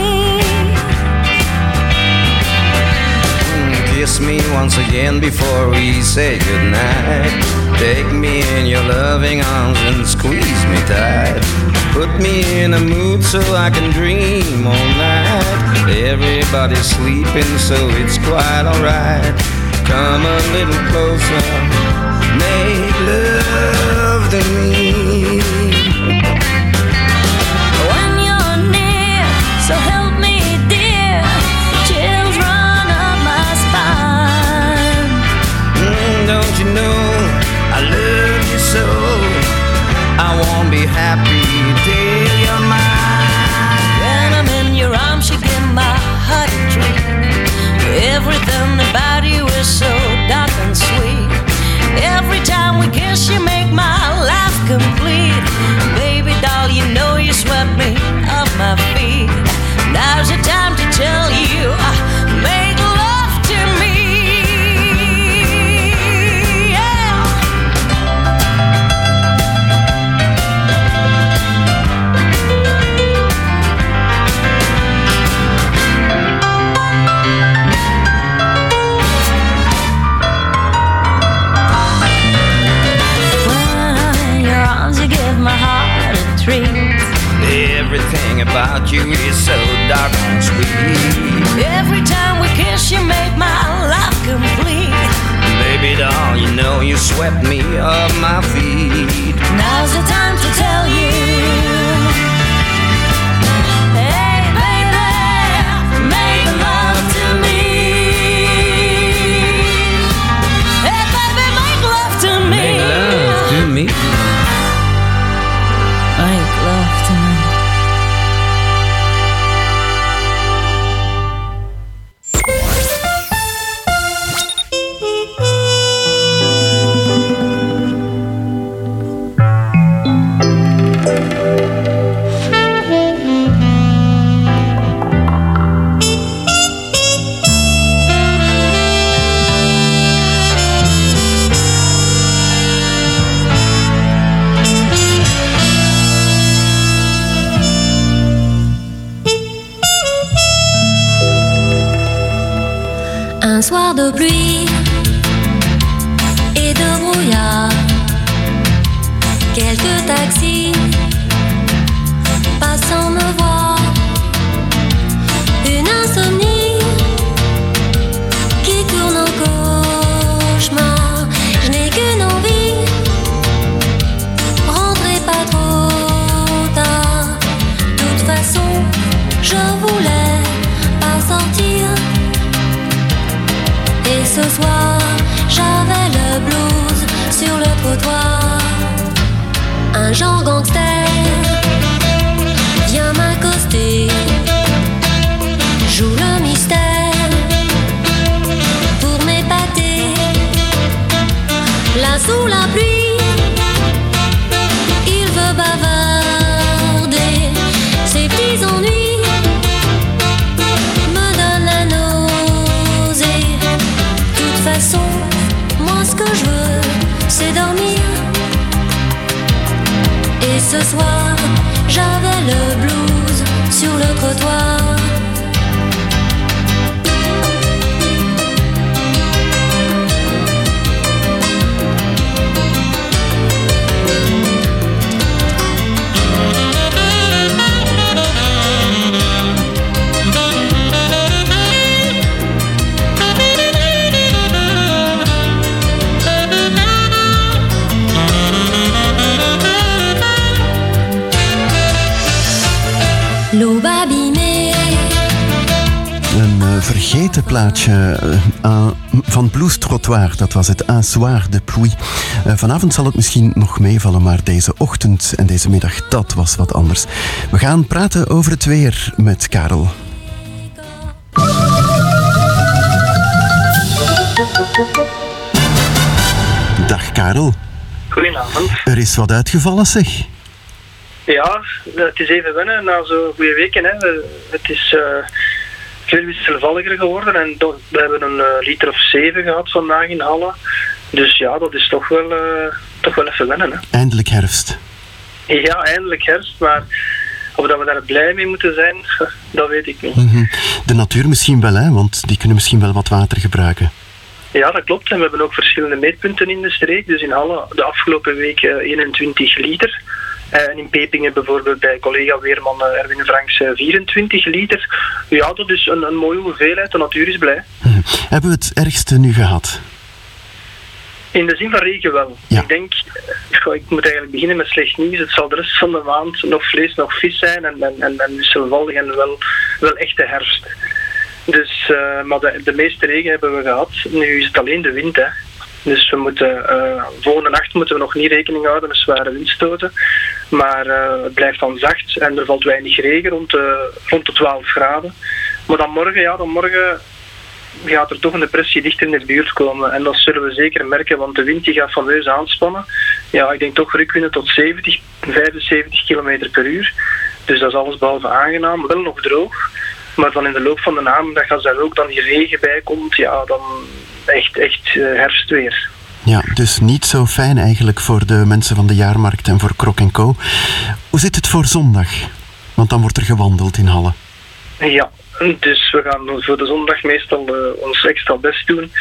Mm, kiss me once again before we say goodnight. Take me in your loving arms and squeeze me tight. Put me in a mood so I can dream all night. Everybody's sleeping, so it's quite alright. Come a little closer, make plaatje eh, van Blues Trottoir, dat was het Un soir de pluie. Eh, vanavond zal het misschien nog meevallen, maar deze ochtend en deze middag, dat was wat anders. We gaan praten over het weer met Karel. Dag Karel, Goedenavond. er is wat uitgevallen zeg. Ja, het is even wennen na zo'n goede weken. Hè. Het is eh, veel wisselvalliger geworden en we hebben een eh, liter of zeven gehad vandaag in Halle. Dus ja, dat is toch wel, eh, toch wel even wennen. Hè. Eindelijk herfst. Ja, eindelijk herfst, maar of dat we daar blij mee moeten zijn, dat weet ik niet. Mhm. De natuur misschien wel, hè, want die kunnen misschien wel wat water gebruiken. Ja, dat klopt. En we hebben ook verschillende meetpunten in de streek. Dus in Halle de afgelopen week eh, 21 liter. Eh, En in Pepingen bijvoorbeeld bij collega Weerman eh, Erwin Franks eh, 24 liter. Ja, dat is een, een mooie hoeveelheid. De natuur is blij. Mhm. Hebben we het ergste nu gehad? In de zin van regen wel. Ik denk, eh, ik moet eigenlijk beginnen met slecht nieuws. Het zal de rest van de maand nog vlees, nog vis zijn en, en, en, en wisselvallig en wel, wel echte herfst. Dus, eh, maar de, de meeste regen hebben we gehad. Nu is het alleen de wind, hè. Dus we moeten, eh, volgende nacht moeten we nog niet rekening houden met zware windstoten. Maar eh, het blijft dan zacht en er valt weinig regen rond de, rond de 12 graden. Maar dan morgen, ja, dan morgen gaat er toch een depressie dichter in de buurt komen. En dat zullen we zeker merken, want de wind die gaat fameus aanspannen. Ja, ik denk toch rukwinden tot 70, 75 km per uur. Dus dat is alles behalve aangenaam. Wel nog droog. Maar dan in de loop van de namiddag, als daar ook dan die regen bij komt, ja, dan echt, echt eh, herfstweer. Ja, dus niet zo fijn eigenlijk voor de mensen van de jaarmarkt en voor Krok Co. Hoe zit het voor zondag? Want dan wordt er gewandeld in Halle. Ja, dus we gaan voor de zondag meestal eh, ons extra best doen.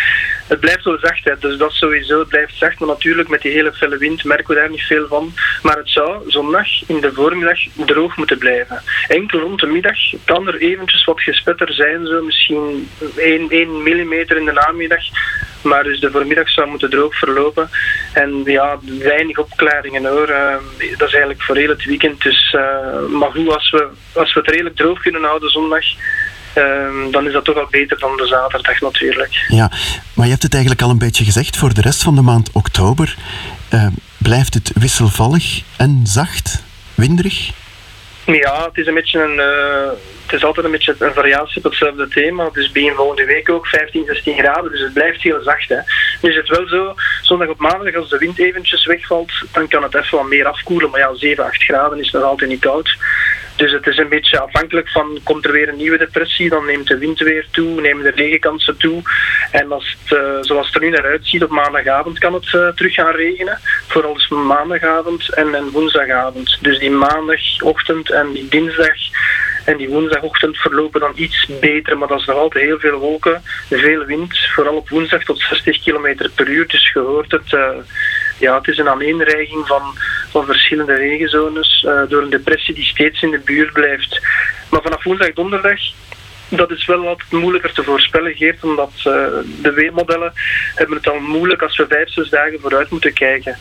Het blijft zo zacht, hè, dus dat sowieso. Blijft zacht, maar natuurlijk met die hele felle wind merken we daar niet veel van. Maar het zou zondag in de voormiddag droog moeten blijven. Enkel rond de middag kan er eventjes wat gespetter zijn, zo misschien 1, 1 mm in de namiddag. Maar dus de voormiddag zou moeten droog verlopen. En ja, weinig opklaringen hoor. Eh, dat is eigenlijk voor heel het weekend. Dus, eh, maar goed, als we, als we het redelijk droog kunnen houden zondag, eh, dan is dat toch al beter dan de zaterdag natuurlijk. Ja, maar je hebt het eigenlijk al een beetje gezegd. Voor de rest van de maand oktober eh, blijft het wisselvallig en zacht, winderig. Ja, het is een beetje een. eh, het is altijd een beetje een variatie op hetzelfde thema. Dus begin volgende week ook 15, 16 graden. Dus het blijft heel zacht. Hè. Nu is het wel zo, zondag op maandag, als de wind eventjes wegvalt, dan kan het even wat meer afkoelen. Maar ja, 7, 8 graden is nog altijd niet koud. Dus het is een beetje afhankelijk van, komt er weer een nieuwe depressie, dan neemt de wind weer toe, nemen de regenkansen toe. En als het, eh, zoals het er nu naar uitziet, op maandagavond kan het eh, terug gaan regenen. Vooral dus maandagavond en, en woensdagavond. Dus die maandagochtend en die dinsdag en die woensdagochtend verlopen dan iets beter, maar dat is nog altijd heel veel wolken, veel wind, vooral op woensdag tot 60 km per uur. Dus je hoort het, eh, ja, het is een aaneenreiging van, van verschillende regenzones eh, door een depressie die steeds in de buurt blijft. Maar vanaf woensdag, donderdag, dat is wel wat moeilijker te voorspellen, Geert, omdat eh, de weermodellen hebben het al moeilijk als we vijf, zes dagen vooruit moeten kijken.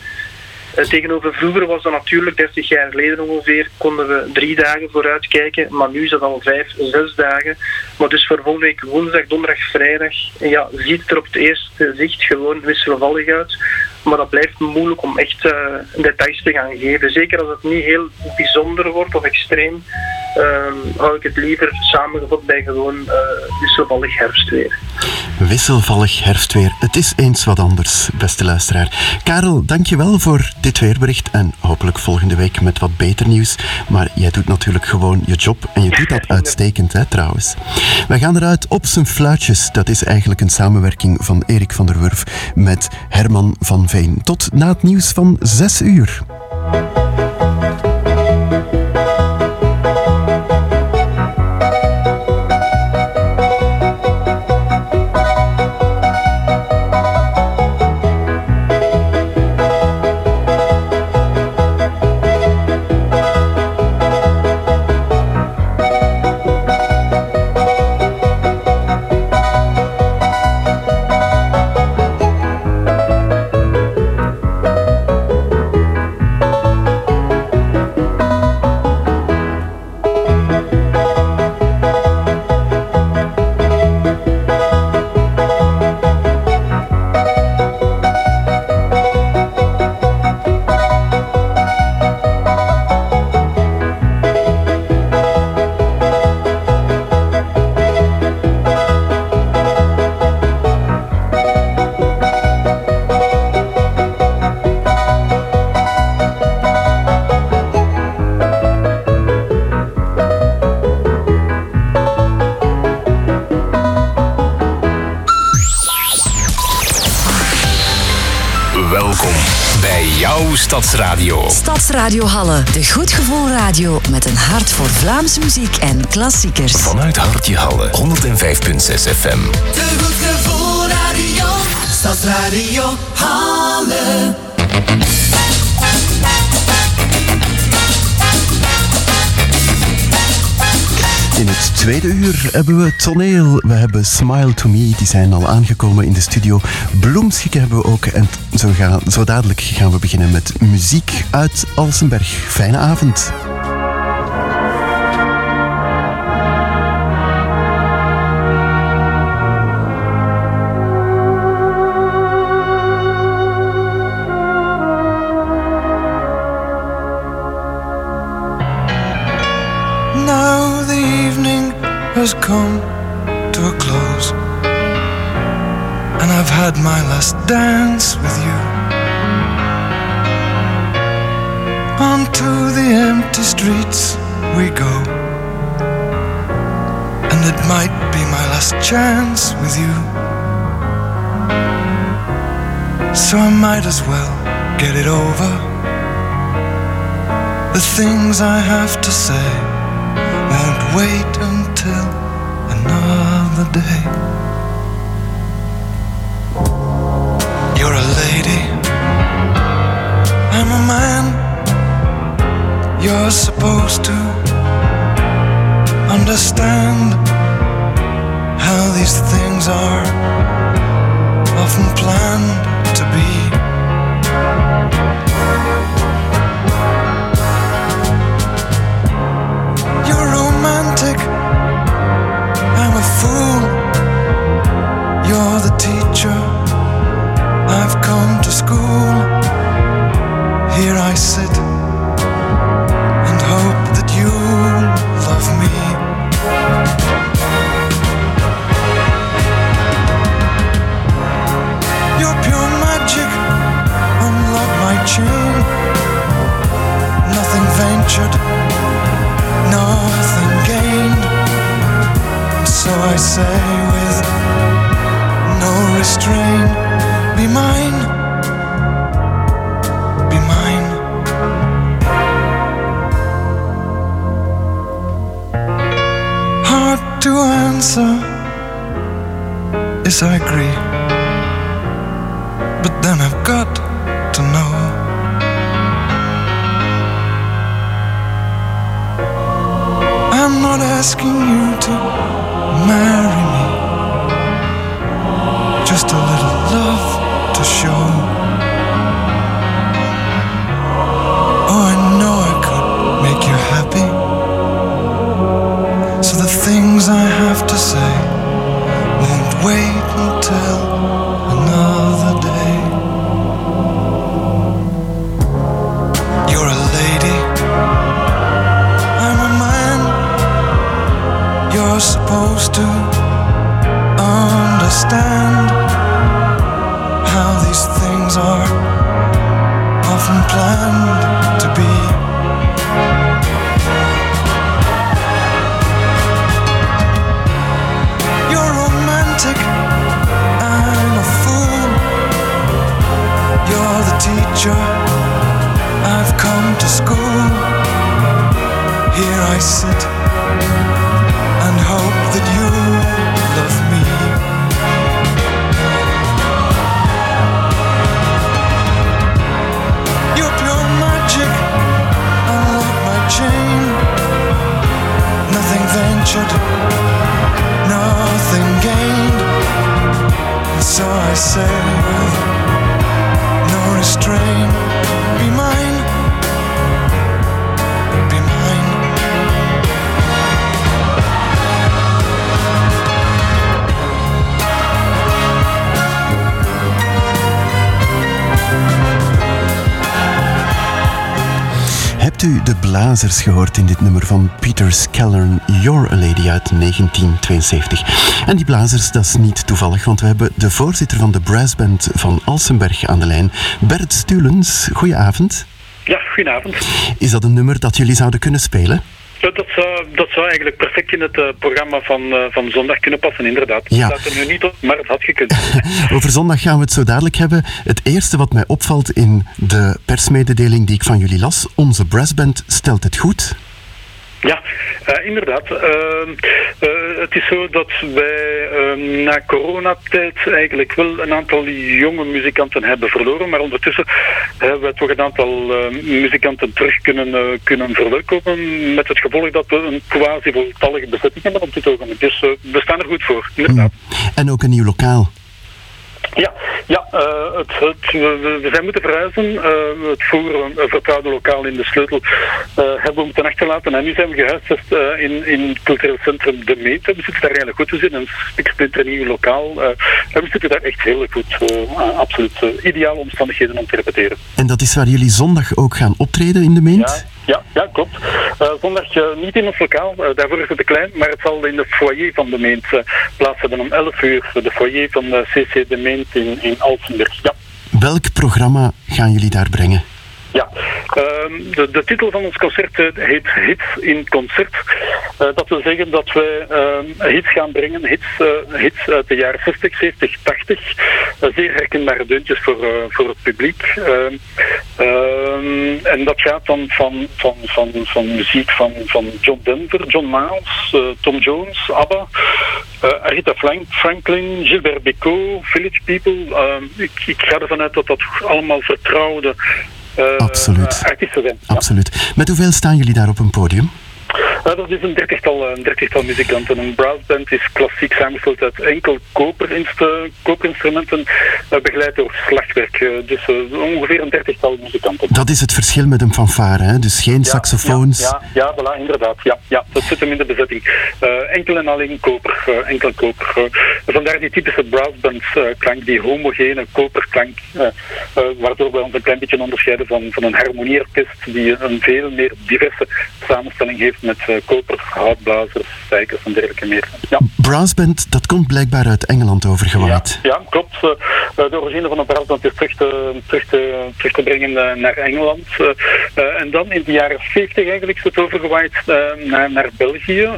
Eh, Tegenover vroeger was dat natuurlijk 30 jaar geleden ongeveer, konden we drie dagen vooruit kijken, maar nu is dat al vijf, zes dagen. Maar dus voor volgende week woensdag, donderdag, vrijdag, ja, ziet er op het eerste zicht gewoon wisselvallig uit. Maar dat blijft moeilijk om echt eh, details te gaan geven. Zeker als het niet heel bijzonder wordt of extreem, ehm, hou ik het liever samengevat bij gewoon eh, wisselvallig herfstweer. Wisselvallig herfstweer. Het is eens wat anders, beste luisteraar. Karel, dankjewel voor dit weerbericht en hopelijk volgende week met wat beter nieuws. Maar jij doet natuurlijk gewoon je job en je doet dat uitstekend, hè, trouwens. Wij gaan eruit op zijn fluitjes. Dat is eigenlijk een samenwerking van Erik van der Wurf met Herman van Tot na het nieuws van 6 uur. Stadsradio. Stadsradio Halle, de goed gevoel radio met een hart voor Vlaamse muziek en klassiekers. Vanuit Hartje Halle, 105.6 FM. De goed gevoel radio. Stadsradio Halle. In het tweede uur hebben we toneel. We hebben Smile to Me, die zijn al aangekomen in de studio. Bloemschikken hebben we ook. En zo, dadelijk gaan we beginnen met muziek uit Alsenberg. Fijne avond. Might as well get it over. The things I have to say won't wait until another day. You're a lady, I'm a man. You're supposed to understand how these things are often planned to be. So I say with no restraint, be mine, be mine. Hard to answer, is I agree. But then I've got to know. I'm not asking you to marry me. Just a little love to show. should blazers gehoord in dit nummer van Peter Skellern, You're a Lady uit 1972? En die blazers, dat is niet toevallig, want we hebben de voorzitter van de brassband van Alsenberg aan de lijn, Bert Stulens. Goedenavond. Ja, goedenavond. Is dat een nummer dat jullie zouden kunnen spelen? Dat, zou, dat zou eigenlijk perfect in het eh, programma van, eh, van zondag kunnen passen, inderdaad. Ja. Dat staat er nu niet op, maar het had gekund. Over zondag gaan we het zo dadelijk hebben. Het eerste wat mij opvalt in de persmededeling die ik van jullie las, onze brassband stelt het goed. Ja, eh, inderdaad. Ehm, eh, het is zo dat wij ehm, na coronatijd eigenlijk wel een aantal jonge muzikanten hebben verloren, maar ondertussen hebben we toch een aantal eh, muzikanten terug kunnen, eh, kunnen verwelkomen, met het gevolg dat we een quasi voltallige bezetting hebben op dit ogenblik. Dus we staan er goed voor, inderdaad. En ook een nieuw lokaal. Ja, ja eh, het, het, we, we zijn moeten verhuizen. Eh, het vroeger een vertrouwde lokaal in de sleutel eh, hebben we moeten achterlaten. En nu zijn we gehuisvest eh, in, in het cultureel centrum De Meet. We zitten daar eigenlijk goed te zitten. Een nieuw lokaal. eh, en we zitten daar echt heel goed. eh, absoluut eh, ideale omstandigheden om te repeteren. En dat is waar jullie zondag ook gaan optreden in de Meent? Ja, ja, klopt. Eh, zondag eh, niet in ons lokaal, eh, daarvoor is het te klein, maar het zal in de foyer van de Meent hebben om 11 uur. De foyer van de CC de Meent in, in Alsenburg. Ja. Welk programma gaan jullie daar brengen? Ja, ehm, de, de titel van ons concert eh, heet Hits in Concert. Eh, dat wil zeggen dat wij ehm, hits gaan brengen, hits, eh, hits uit de jaren 60, 70, 80. Eh, zeer herkenbare deuntjes voor, voor het publiek. Ehm, en dat gaat dan van, van, van, van muziek van, van John Denver, John Miles, Tom Jones, ABBA, Frank- Franklin, Gilbert Bécaud, Village People. Ik, ik ga ervan uit dat dat allemaal vertrouwde Absoluut. artiesten zijn. Ja. Absoluut. Met hoeveel staan jullie daar op een podium? Dat is een dertigtal, een dertigtal muzikanten. Een brassband is klassiek samengesteld uit enkel koperinst- koperinstrumenten, eh, begeleid door slagwerk. Eh, dus eh, ongeveer een dertigtal muzikanten. Dat is het verschil met een fanfare, hè? dus geen saxofoons. Ja, ja, ja, voilà, inderdaad. Ja, ja, dat zit hem in de bezetting. Enkel en alleen koper. eh, enkel koper. Eh, vandaar die typische brassband klank, die homogene koperklank, waardoor we ons een klein beetje onderscheiden van, van een harmonieorkest die een veel meer diverse samenstelling heeft met eh, koper, houtblazers, stijkers en dergelijke meer. Ja. Brassband, dat komt blijkbaar uit Engeland overgewaaid. Ja, klopt. Eh, eh, de origine van de brassband is terug te, terug te, terug te brengen naar Engeland. En dan in de jaren 70 eigenlijk is het overgewaaid naar, naar België.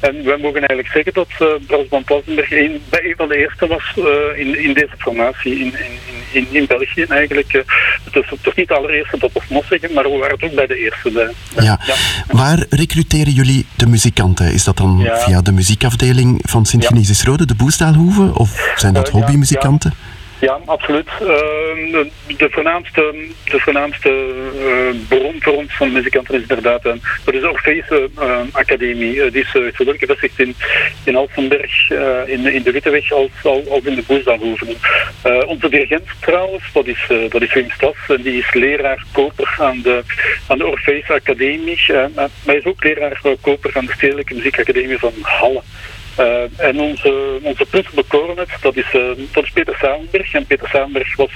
En wij mogen eigenlijk zeggen dat uh, Brassband Wassenberg een, bij een van de eerste was in, in deze formatie in, in, in, in België eigenlijk. eh. het, is, is niet de allereerste, dat was nog zeggen, maar we waren ook bij de eerste. De, Ja. Waar recruteren jullie de muzikanten? Is dat dan Ja. via de muziekafdeling van Sint-Genesius Rode, de Boestaalhoeve? Of zijn dat Eh, ja, hobbymuzikanten? Ja, absoluut. Ehm, de, voornaamste, eh, bron voor ons van muzikanten is inderdaad eh, de Orfeese eh, Academie. Die is zowel gevestigd in, in Alsenberg, in, in de Witteweg, als, in de Boesdalhoeven. Onze dirigent trouwens, dat is, dat is Wim Stas, en die is leraar koper aan de, aan de Orfeese Academie. maar hij is ook leraar koper aan de Stedelijke Muziekacademie van Halle. Eh, en onze, onze dat is, dat is Peter Salenberg. En Peter Salenberg was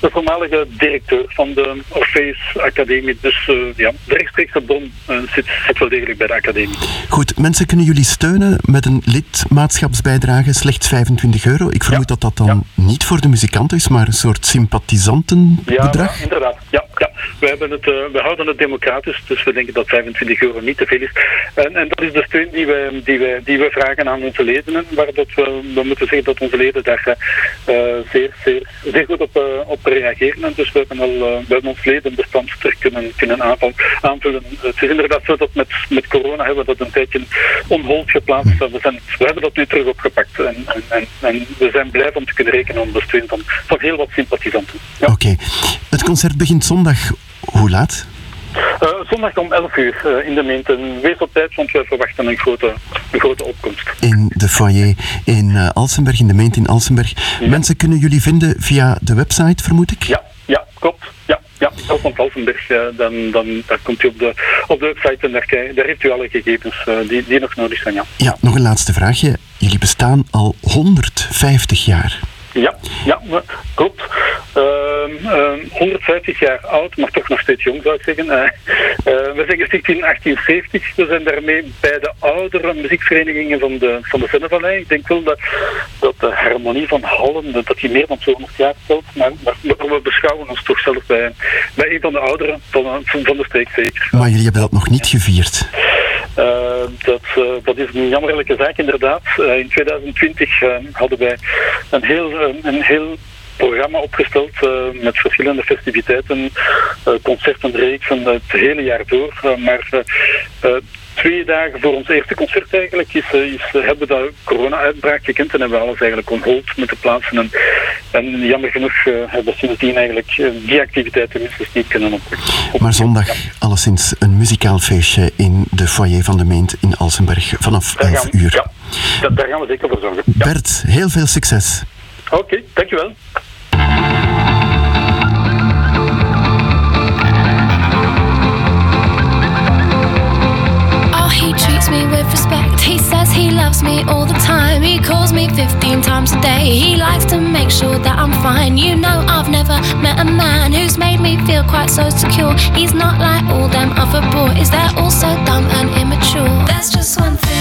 de voormalige directeur van de Orpheus Academie. Dus eh, ja, de rechtstreekse bron zit, zit wel degelijk bij de academie. Goed, mensen kunnen jullie steunen met een lidmaatschapsbijdrage, slechts 25 euro. Ik vermoed dat dat dan niet voor de muzikanten is, maar een soort sympathisantenbedrag. Ja, inderdaad. Ja, ja. We, hebben het, eh, we houden het democratisch, dus we denken dat 25 euro niet te veel is. En, en dat is de steun die we, die we, die we vragen aan onze leden. Waar dat we, we moeten zeggen dat onze leden daar eh, zeer, zeer, zeer goed op, eh, op reageren. En dus we hebben, al, we hebben ons ledenbestand terug kunnen, kunnen aanvullen. Het is inderdaad zo dat met, met corona hebben we dat een tijdje on hold geplaatst. We, zijn, we hebben dat nu terug opgepakt. En, en, en, en we zijn blij om te kunnen rekenen op de steun van, van heel wat sympathisanten. Oké. Het concert begint zondag. Hoe laat? Eh, zondag om 11 uur eh, in de Meent. En wees op tijd, want wij verwachten een grote, een grote opkomst. In de foyer in eh, Alsenberg, in de Meent in Alsenberg. Mensen kunnen jullie vinden via de website, vermoed ik? Ja, ja, klopt. Ja, ja. Alsenberg, eh, dan, dan, dan komt u op de, op de website en daar, daar heeft u alle gegevens die, die nog nodig zijn. Ja. Ja, nog een laatste vraagje. Jullie bestaan al 150 jaar. Ja, ja, klopt. Ehm, ehm, 150 jaar oud, maar toch nog steeds jong zou ik zeggen. Eh, eh, we zijn gesticht in 1870. We zijn daarmee bij de oudere muziekverenigingen van de, van de Zennevallei. Ik denk wel dat, dat de harmonie van Hallen, dat die meer dan 200 jaar telt. Maar, maar, we beschouwen ons toch zelf bij, bij een van de ouderen van, van de streek zeker. Maar jullie hebben dat nog niet gevierd. Eh, dat, eh, dat is een jammerlijke zaak inderdaad. Eh, in 2020 hadden wij een heel, een heel programma opgesteld met verschillende festiviteiten, uh, concerten, reeksen het hele jaar door. Maar twee dagen voor ons eerste concert eigenlijk is, eh, is eh, hebben we dat corona-uitbraak gekend en hebben we alles eigenlijk on hold moeten plaatsen. En, en jammer genoeg eh, hebben we sindsdien eigenlijk uh, die activiteiten niet kunnen. Op maar zondag alleszins een muzikaal feestje in de foyer van de Meent in Alsenberg vanaf 11 uur. Ja, dat, daar gaan we zeker voor zorgen. Ja. Bert, heel veel succes. Oké, dankjewel. me with respect. He says he loves me all the time. He calls me 15 times a day. He likes to make sure that I'm fine. You know, I've never met a man who's made me feel quite so secure. He's not like all them other boys, they're all so dumb and immature. That's just one thing.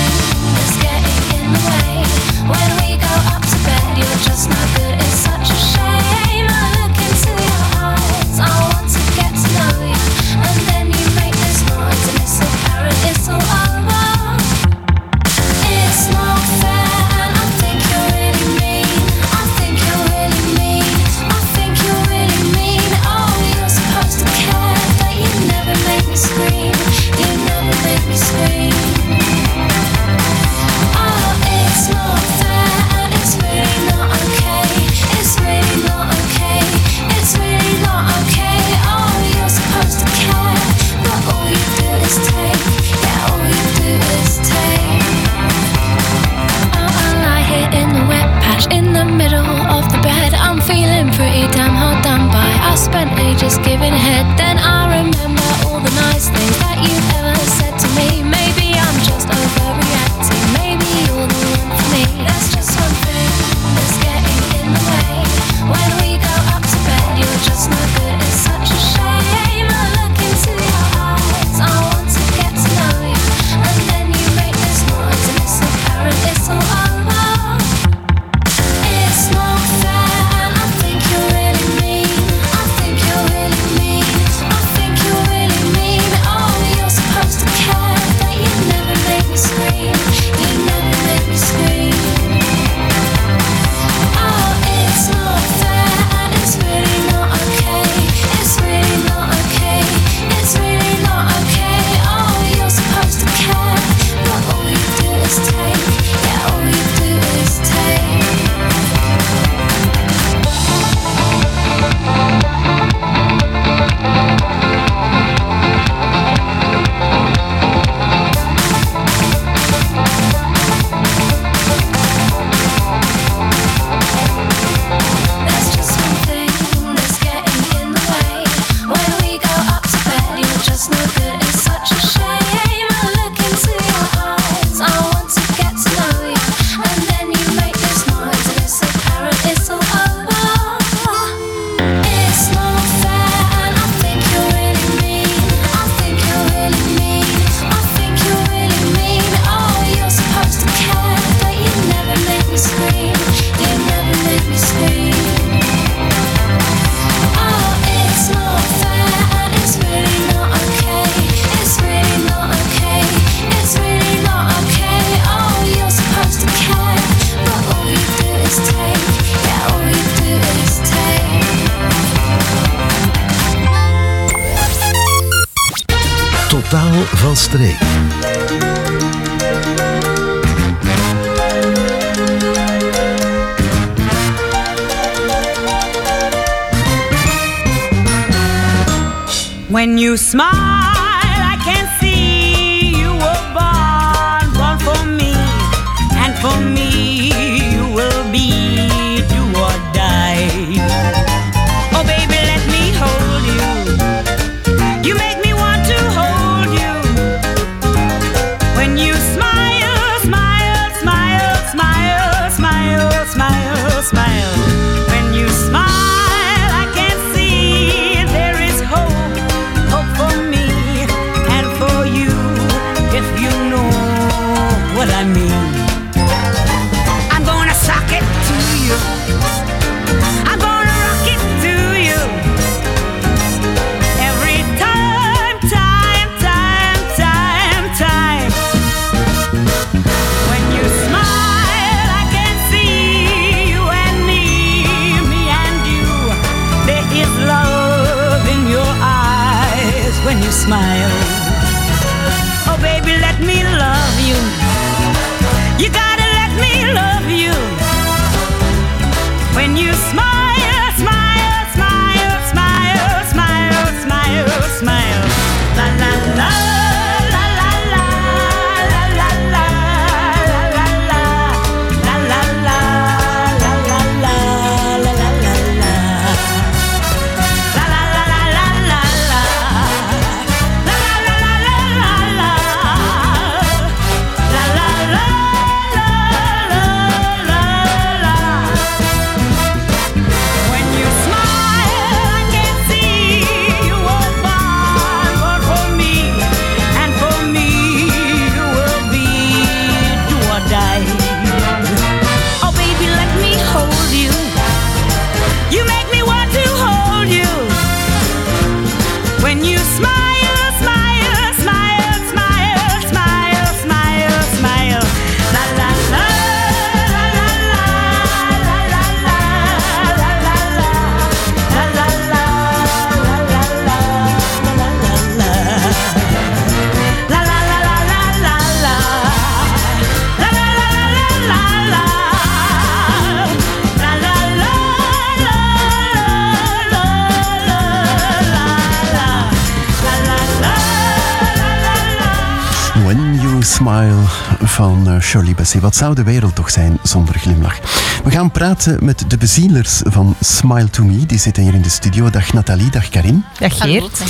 Shirley Bassey. Wat zou de wereld toch zijn zonder glimlach? We gaan praten met de bezielers van Smile to Me. Die zitten hier in de studio. Dag Nathalie, dag Karin. Dag Geert.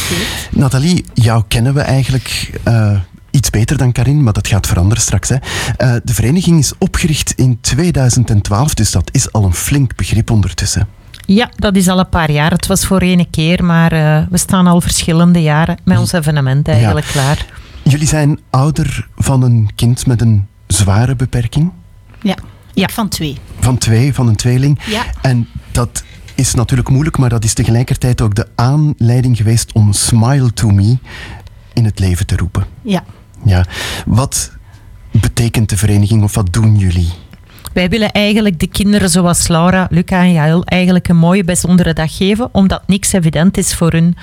Nathalie, jou kennen we eigenlijk eh, iets beter dan Karin, maar dat gaat veranderen straks. Hè. Eh, de vereniging is opgericht in 2012, dus dat is al een flink begrip ondertussen. Ja, dat is al een paar jaar. Het was voor ene keer, maar eh, we staan al verschillende jaren met ons evenement eigenlijk klaar. Jullie zijn ouder van een kind met een zware beperking. Ja. ja, van twee. Van twee, van een tweeling. Ja. En dat is natuurlijk moeilijk, maar dat is tegelijkertijd ook de aanleiding geweest om Smile to Me in het leven te roepen. Ja. Ja. Wat betekent de vereniging of wat doen jullie? Wij willen eigenlijk de kinderen zoals Laura, Luca en Jael eigenlijk een mooie bijzondere dag geven, omdat niks evident is voor hun.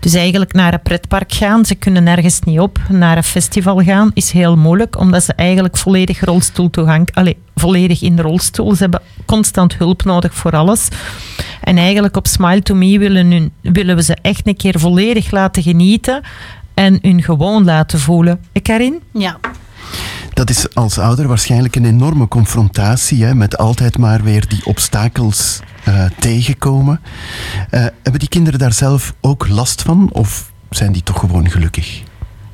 Dus eigenlijk naar een pretpark gaan, ze kunnen nergens niet op. Naar een festival gaan is heel moeilijk, omdat ze eigenlijk volledig rolstoeltoegang, allee, volledig in de rolstoel. Ze hebben constant hulp nodig voor alles. En eigenlijk op Smile to Me willen, hun, willen we ze echt een keer volledig laten genieten en hun gewoon laten voelen. Karin? Ja. Dat is als ouder waarschijnlijk een enorme confrontatie, hè, met altijd maar weer die obstakels eh, tegenkomen. Eh, hebben die kinderen daar zelf ook last van of zijn die toch gewoon gelukkig?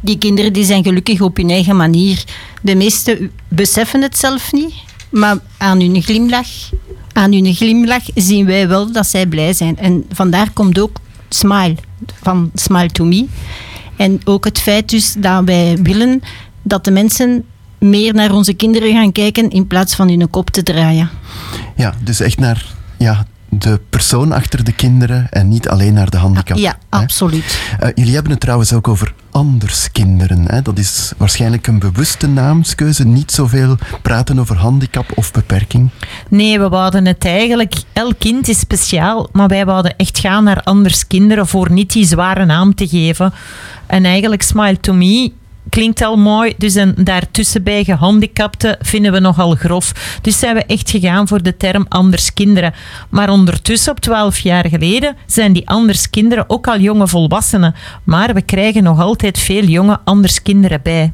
Die kinderen die zijn gelukkig op hun eigen manier. De meesten beseffen het zelf niet, maar aan hun glimlach, aan hun glimlach zien wij wel dat zij blij zijn. En vandaar komt ook Smile, van Smile to Me. En ook het feit dus dat wij willen dat de mensen meer naar onze kinderen gaan kijken in plaats van hun kop te draaien. Ja, dus echt naar ja, de persoon achter de kinderen en niet alleen naar de handicap. Ja, hè? absoluut. Eh, jullie hebben het trouwens ook over anderskinderen. Hè? Dat is waarschijnlijk een bewuste naamskeuze. Niet zoveel praten over handicap of beperking. Nee, we wouden het eigenlijk... Elk kind is speciaal, maar wij wouden echt gaan naar anders kinderen voor niet die zware naam te geven. En eigenlijk Smile to Me klinkt al mooi, dus en daartussen bij gehandicapten vinden we nogal grof. Dus zijn we echt gegaan voor de term anders kinderen. Maar ondertussen, op 12 jaar geleden, zijn die anders kinderen ook al jonge volwassenen. Maar we krijgen nog altijd veel jonge anders kinderen bij.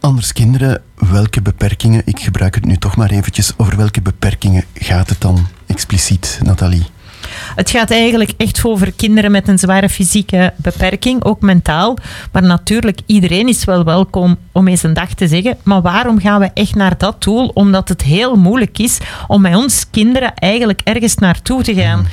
Anders kinderen, welke beperkingen, ik gebruik het nu toch maar eventjes, over welke beperkingen gaat het dan expliciet, Nathalie? Het gaat eigenlijk echt over kinderen met een zware fysieke beperking, ook mentaal. Maar natuurlijk, iedereen is wel welkom om eens een dag te zeggen. Maar waarom gaan we echt naar dat doel? Omdat het heel moeilijk is om met ons kinderen eigenlijk ergens naartoe te gaan.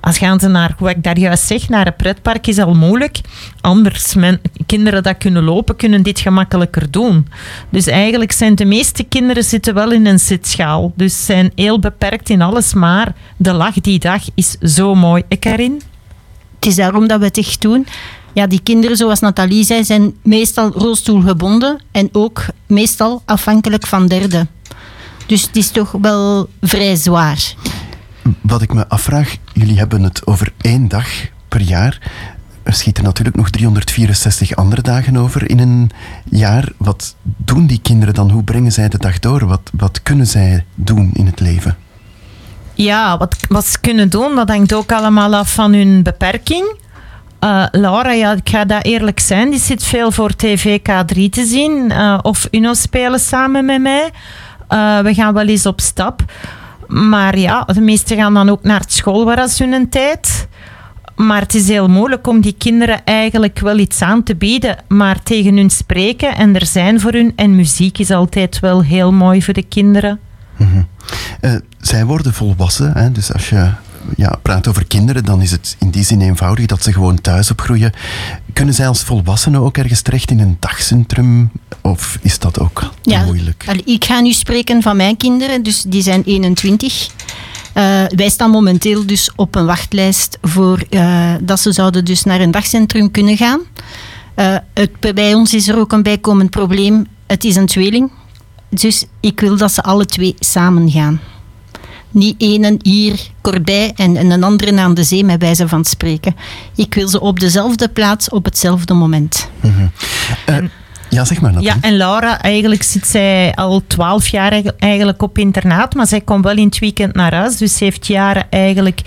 Als gaan ze naar, hoe ik daar juist zeg, naar een pretpark is al moeilijk. Anders, men, kinderen dat kunnen lopen, kunnen dit gemakkelijker doen. Dus eigenlijk zijn de meeste kinderen zitten wel in een zitschaal. Dus zijn heel beperkt in alles. Maar de lach die dag is zo mooi. Het is daarom dat we het echt doen. Ja, die kinderen, zoals Nathalie zei, zijn meestal rolstoelgebonden en ook meestal afhankelijk van derden. Dus het is toch wel vrij zwaar. Wat ik me afvraag, jullie hebben het over één dag per jaar. er schieten natuurlijk nog 364 andere dagen over in een jaar. Wat doen die kinderen dan? Hoe brengen zij de dag door? Wat, wat kunnen zij doen in het leven? Ja, wat, wat ze kunnen doen, dat hangt ook allemaal af van hun beperking. Eh, Laura, ja, ik ga dat eerlijk zijn, die zit veel voor tv K3 te zien. eh, of Uno spelen samen met mij. Eh, we gaan wel eens op stap. Maar ja, de meesten gaan dan ook naar school waar ze hun tijd. Maar het is heel moeilijk om die kinderen eigenlijk wel iets aan te bieden, maar tegen hun spreken en er zijn voor hun. En muziek is altijd wel heel mooi voor de kinderen. Eh, zij worden volwassen, hè? dus als je ja, praat over kinderen, dan is het in die zin eenvoudig dat ze gewoon thuis opgroeien. Kunnen zij als volwassenen ook ergens terecht in een dagcentrum? Of is dat ook Ja, moeilijk? allee, ik ga nu spreken van mijn kinderen, dus die zijn 21. Eh, wij staan momenteel dus op een wachtlijst voor eh, dat ze zouden dus naar een dagcentrum kunnen gaan. Eh, het, bij ons is er ook een bijkomend probleem. Het is een tweeling. Dus ik wil dat ze alle twee samen gaan. Niet ene hier kortbij en, en een andere aan de zee, met wijze van spreken. Ik wil ze op dezelfde plaats, op hetzelfde moment. Eh, ja, zeg maar. Ja, en Laura, eigenlijk zit zij al twaalf jaar eigenlijk- op internaat, maar zij komt wel in het weekend naar huis. Dus ze heeft jaren eigenlijk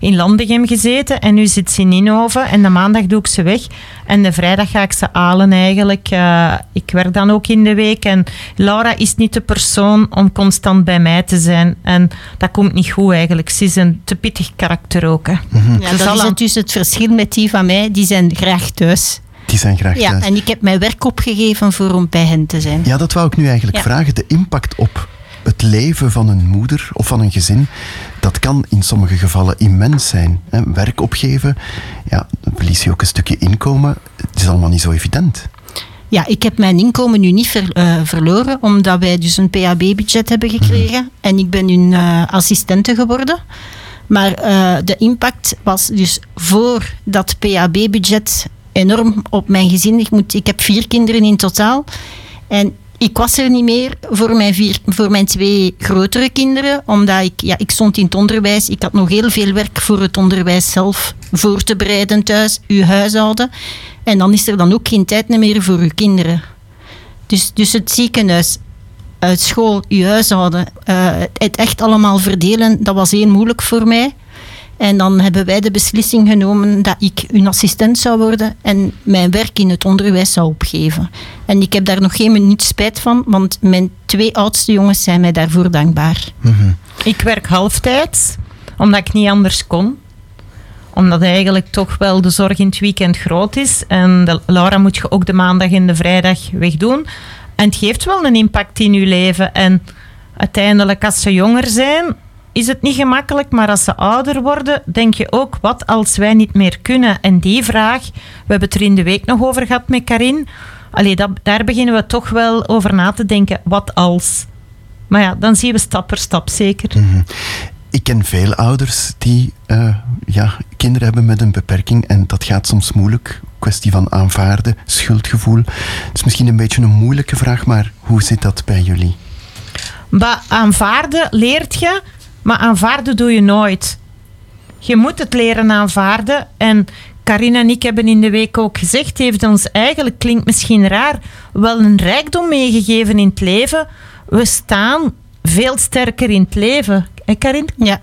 in Landegem gezeten en nu zit ze in Inhoven. En de maandag doe ik ze weg en de vrijdag ga ik ze halen eigenlijk. Eh, ik werk dan ook in de week en Laura is niet de persoon om constant bij mij te zijn. En dat komt niet goed eigenlijk. Ze is een te pittig karakter ook. Hè. Ja, Ze dat is dus het verschil met die van mij. Die zijn graag thuis. Die zijn graag Ja, thuis. en ik heb mijn werk opgegeven voor om bij hen te zijn. Ja, dat wou ik nu eigenlijk Ja. vragen. De impact op het leven van een moeder of van een gezin, dat kan in sommige gevallen immens zijn. Hè. Werk opgeven, ja, dan verlies je ook een stukje inkomen. Het is allemaal niet zo evident. Ja, ik heb mijn inkomen nu niet ver- eh, verloren, omdat wij dus een PHB-budget hebben gekregen. En ik ben hun eh, assistente geworden. Maar eh, de impact was dus voor dat PHB-budget enorm op mijn gezin. Ik, moet, ik heb vier kinderen in totaal. En ik was er niet meer voor mijn, vier, voor mijn twee grotere kinderen, omdat ik, ja, ik stond in het onderwijs. Ik had nog heel veel werk voor het onderwijs zelf voor te bereiden thuis, uw huishouden. En dan is er dan ook geen tijd meer voor uw kinderen. Dus, dus het ziekenhuis, uit school, uw huishouden, eh, het echt allemaal verdelen, dat was heel moeilijk voor mij. En dan hebben wij de beslissing genomen dat ik hun assistent zou worden en mijn werk in het onderwijs zou opgeven. En ik heb daar nog geen minuut spijt van, want mijn twee oudste jongens zijn mij daarvoor dankbaar. Ik werk halftijds, omdat ik niet anders kon. Omdat eigenlijk toch wel de zorg in het weekend groot is. En de, Laura moet je ook de maandag en de vrijdag wegdoen. En het geeft wel een impact in je leven. En uiteindelijk, als ze jonger zijn, is het niet gemakkelijk. Maar als ze ouder worden, denk je ook, wat als wij niet meer kunnen? En die vraag, we hebben het er in de week nog over gehad met Karin. Allee, dat, daar beginnen we toch wel over na te denken. Wat als? Maar ja, dan zien we stap per stap zeker. Ik ken veel ouders die eh, ja, kinderen hebben met een beperking en dat gaat soms moeilijk. Kwestie van aanvaarden, schuldgevoel. Het is misschien een beetje een moeilijke vraag, maar hoe zit dat bij jullie? Maar aanvaarden leert je, maar aanvaarden doe je nooit. Je moet het leren aanvaarden. En Carina en ik hebben in de week ook gezegd, heeft ons eigenlijk, klinkt misschien raar, wel een rijkdom meegegeven in het leven. We staan veel sterker in het leven. Hé Karin? Ja.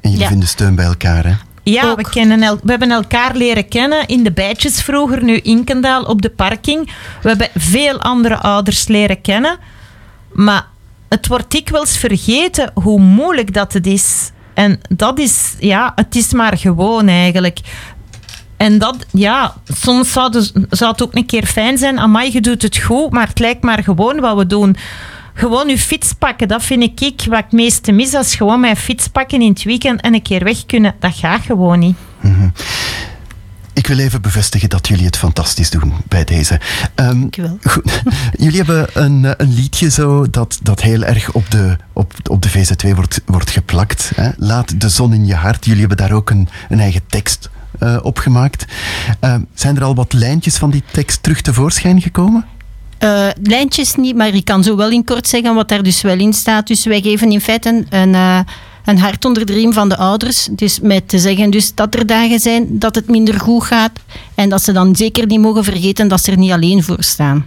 En jullie Ja. vinden steun bij elkaar, hè? Ja, we, kennen el- we hebben elkaar leren kennen in de bijtjes vroeger, nu Inkendaal op de parking. We hebben veel andere ouders leren kennen. Maar het wordt dikwijls vergeten hoe moeilijk dat het is. En dat is, ja, het is maar gewoon eigenlijk. En dat, ja, soms zou, dus- zou het ook een keer fijn zijn. Amai, je doet het goed, maar het lijkt maar gewoon wat we doen. Gewoon je fiets pakken, dat vind ik wat ik meeste mis. Als gewoon mijn fiets pakken in het weekend en een keer weg kunnen. Dat gaat gewoon niet. Ik wil even bevestigen dat jullie het fantastisch doen bij deze. Goed. jullie hebben een, eh, een liedje zo dat, dat heel erg op de, op, op de VZ2 wordt, wordt geplakt. Hè? Laat de zon in je hart. Jullie hebben daar ook een, een eigen tekst eh, op gemaakt. Ehm, zijn er al wat lijntjes van die tekst terug tevoorschijn gekomen? Eh, lijntjes niet, maar ik kan zo wel in kort zeggen wat daar dus wel in staat. Dus wij geven in feite een, een, eh, een hart onder de riem van de ouders. Dus met te zeggen dus dat er dagen zijn dat het minder goed gaat. En dat ze dan zeker niet mogen vergeten dat ze er niet alleen voor staan.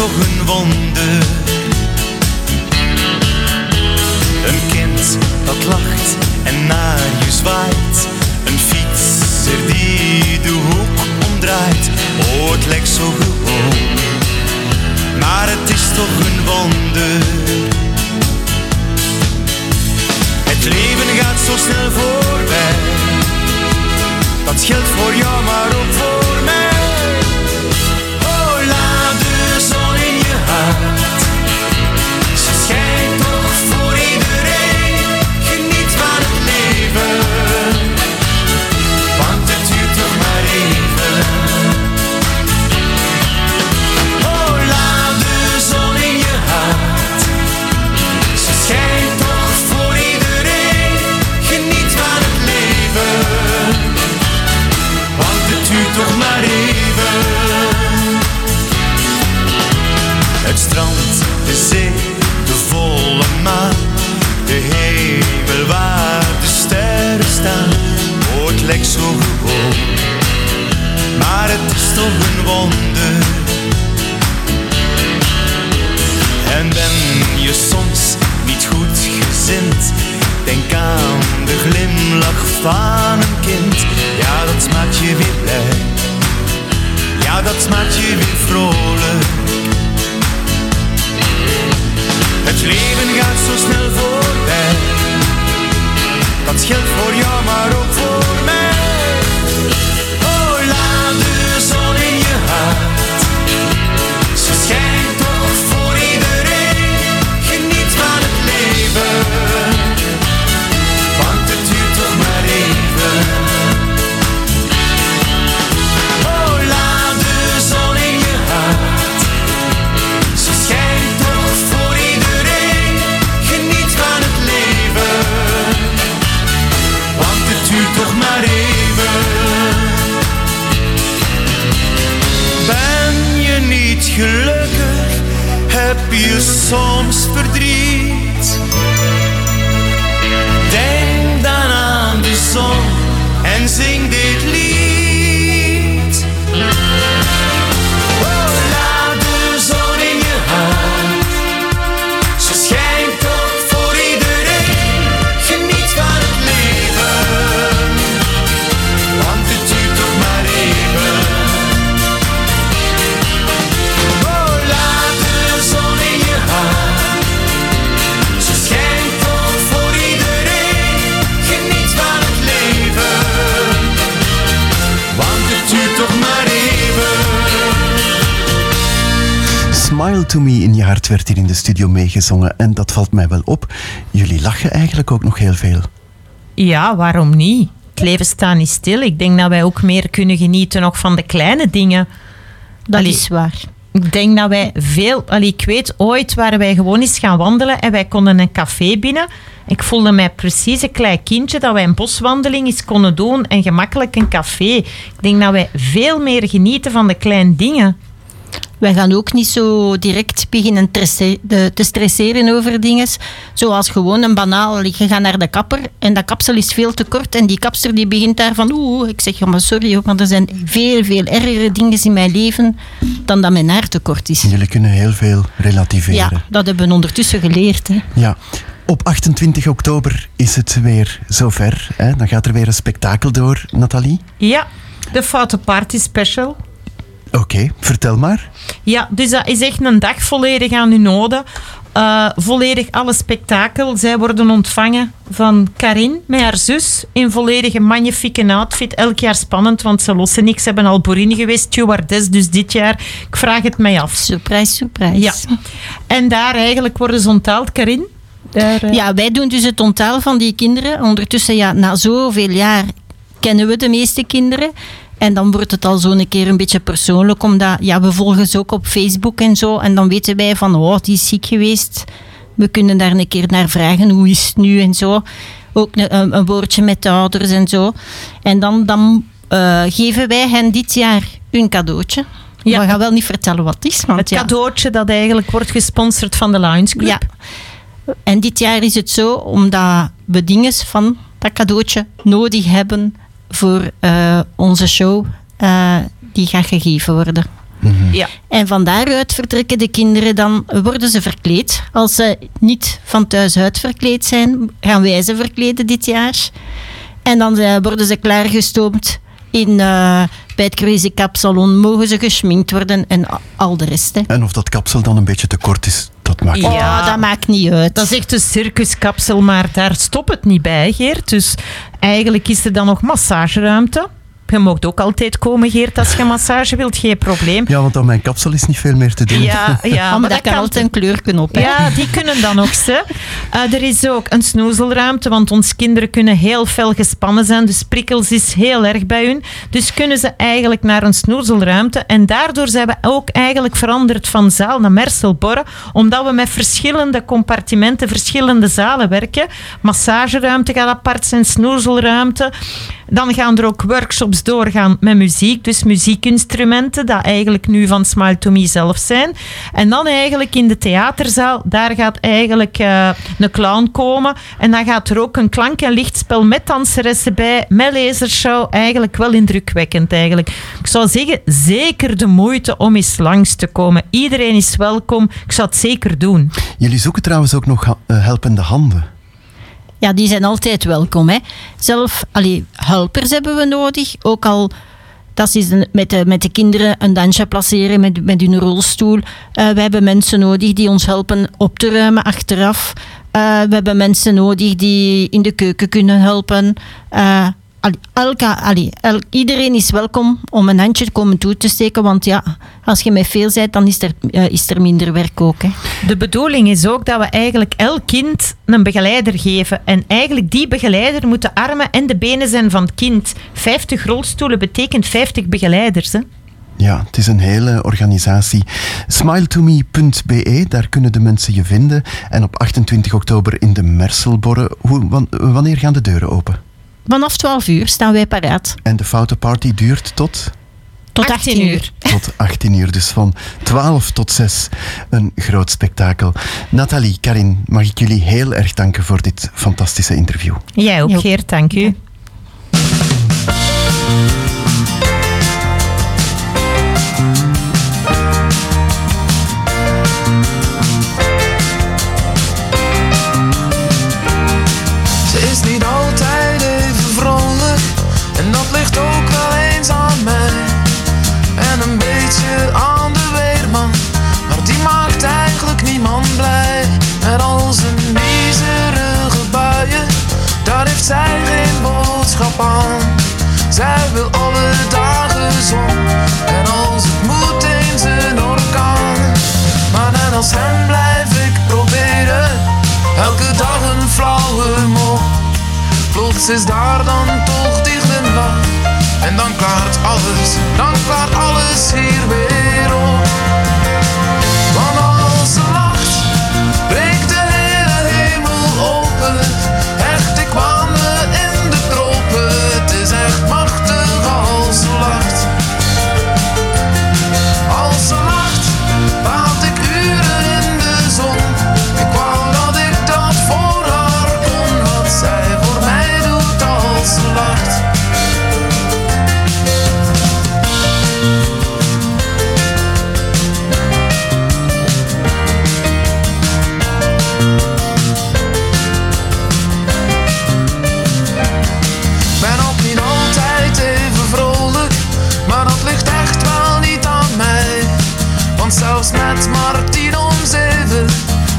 Toch een wonder. Een kind dat lacht en naar je zwaait. Een fietser die de hoek omdraait. Oh, het lijkt zo gewoon. Maar het is toch een wonder. Het leven gaat zo snel voorbij. Dat geldt voor jou, maar ook voor de zee, de volle maan. De hemel waar de sterren staan. Het lijkt zo gewoon. Maar het is toch een wonder. En ben je soms niet goed gezind? Denk aan de glimlach van een kind. Ja, dat maakt je weer blij. Ja, dat maakt je weer vrolijk. Het leven gaat zo snel voorbij. Dat geldt voor jou, maar ook voor mij. Je soms verdriet? Denk dan aan de zon en zing dit Smile to Me in je hart werd hier in de studio meegezongen. En dat valt mij wel op. Jullie lachen eigenlijk ook nog heel veel. Ja, waarom niet? Het leven staat niet stil. Ik denk dat wij ook meer kunnen genieten nog van de kleine dingen. Dat is waar. Ik denk dat wij veel... Allee, ik weet, ooit waren wij gewoon eens gaan wandelen en wij konden een café binnen. Ik voelde mij precies een klein kindje dat wij een boswandeling eens konden doen en gemakkelijk een café. Ik denk dat wij veel meer genieten van de kleine dingen. Wij gaan ook niet zo direct beginnen te stresseren over dingen. Zoals gewoon een banaal. Je gaat naar de kapper en dat kapsel is veel te kort. En die kapster die begint daar van oeh, ik zeg ja maar sorry hoor, want er zijn veel, veel ergere dingen in mijn leven dan dat mijn haar te kort is. Jullie kunnen heel veel relativeren. Ja, dat hebben we ondertussen geleerd. Hè. Ja. Op 28 oktober is het weer zover. Hè? Dan gaat er weer een spektakel door, Nathalie. Ja, de Foute Party Special. Oké, vertel maar. Ja, dus dat is echt een dag volledig aan hun ode. Eh, volledig alle spektakel. Zij worden ontvangen van Karin met haar zus in volledige magnifieke outfit. Elk jaar spannend, want ze lossen niks. Ze hebben al boerin geweest, stewardess, dus dit jaar. Ik vraag het mij af. Surprise, surprise. Ja. En daar eigenlijk worden ze onthaald. Karin, Daar, eh, Ja, wij doen dus het onthaal van die kinderen. Ondertussen, ja, na zoveel jaar kennen we de meeste kinderen. En dan wordt het al zo'n keer een beetje persoonlijk, omdat ja, we volgen ze ook op Facebook en zo. En dan weten wij van, oh, die is ziek geweest. We kunnen daar een keer naar vragen, hoe is het nu en zo. Ook een, een, woordje met de ouders en zo. En dan, dan eh, geven wij hen dit jaar een cadeautje. We gaan wel niet vertellen wat het is. Want het ja, cadeautje dat eigenlijk wordt gesponsord van de Lions Club. Ja. En dit jaar is het zo, omdat we dingen van dat cadeautje nodig hebben voor eh, onze show, eh, die gaat gegeven worden. Ja. En van daaruit vertrekken de kinderen, dan worden ze verkleed. Als ze niet van thuis uit verkleed zijn, gaan wij ze verkleden dit jaar. En dan eh, worden ze klaargestoomd in, eh, bij het Crazy Cap Salon. Mogen ze geschminkt worden en al de rest. Hè. En of dat kapsel dan een beetje te kort is, dat maakt niet Oh, dat maakt niet uit. Dat is echt een circuskapsel, maar daar stopt het niet bij, Geert. Dus eigenlijk is er dan nog massageruimte. Je mag ook altijd komen, Geert, als je massage wilt, geen probleem. Ja, want aan mijn kapsel is niet veel meer te doen. Ja, ja maar dat kan altijd een kleurknop. Hè? Ja, die kunnen dan ook ze. Eh, er is ook een snoezelruimte, want onze kinderen kunnen heel fel gespannen zijn. Dus prikkels is heel erg bij hun. Dus kunnen ze eigenlijk naar een snoezelruimte. En daardoor zijn we ook eigenlijk veranderd van zaal naar Merselborre. Omdat we met verschillende compartimenten, verschillende zalen werken. Massageruimte gaat apart zijn, snoezelruimte. Dan gaan er ook workshops doorgaan met muziek. Dus muziekinstrumenten, dat eigenlijk nu van Smile to Me zelf zijn. En dan eigenlijk in de theaterzaal, daar gaat eigenlijk eh, een clown komen. En dan gaat er ook een klank- en lichtspel met danseressen bij, met lasershow. Eigenlijk wel indrukwekkend eigenlijk. Ik zou zeggen, zeker de moeite om eens langs te komen. Iedereen is welkom. Ik zou het zeker doen. Jullie zoeken trouwens ook nog eh, helpende handen. Ja, die zijn altijd welkom. Hè. Zelf, allee, helpers hebben we nodig. Ook al dat is met, de, met de kinderen een dansje placeren met, met hun rolstoel. Eh, we hebben mensen nodig die ons helpen op te ruimen achteraf. Eh, we hebben mensen nodig die in de keuken kunnen helpen. Eh, elka, allee, el- iedereen is welkom om een handje te komen toe te steken. Want ja, als je met veel bent, dan is er, eh, is er minder werk ook. Hè. De bedoeling is ook dat we eigenlijk elk kind een begeleider geven. En eigenlijk die begeleider moet de armen en de benen zijn van het kind. 50 rolstoelen betekent 50 begeleiders. Hè? Ja, het is een hele organisatie. Smiletome.be, daar kunnen de mensen je vinden. En op 28 oktober in de Merselborre. Hoe, wan- wanneer gaan de deuren open? Vanaf 12 uur staan wij paraat. En de foutenparty duurt tot? Tot 18 uur. Tot 18 uur, dus van 12 tot 6. Een groot spektakel. Nathalie, Karin, mag ik jullie heel erg danken voor dit fantastische interview. Jij ook, Geert, dank u. Ze Plots is daar dan toch maar tien om zeven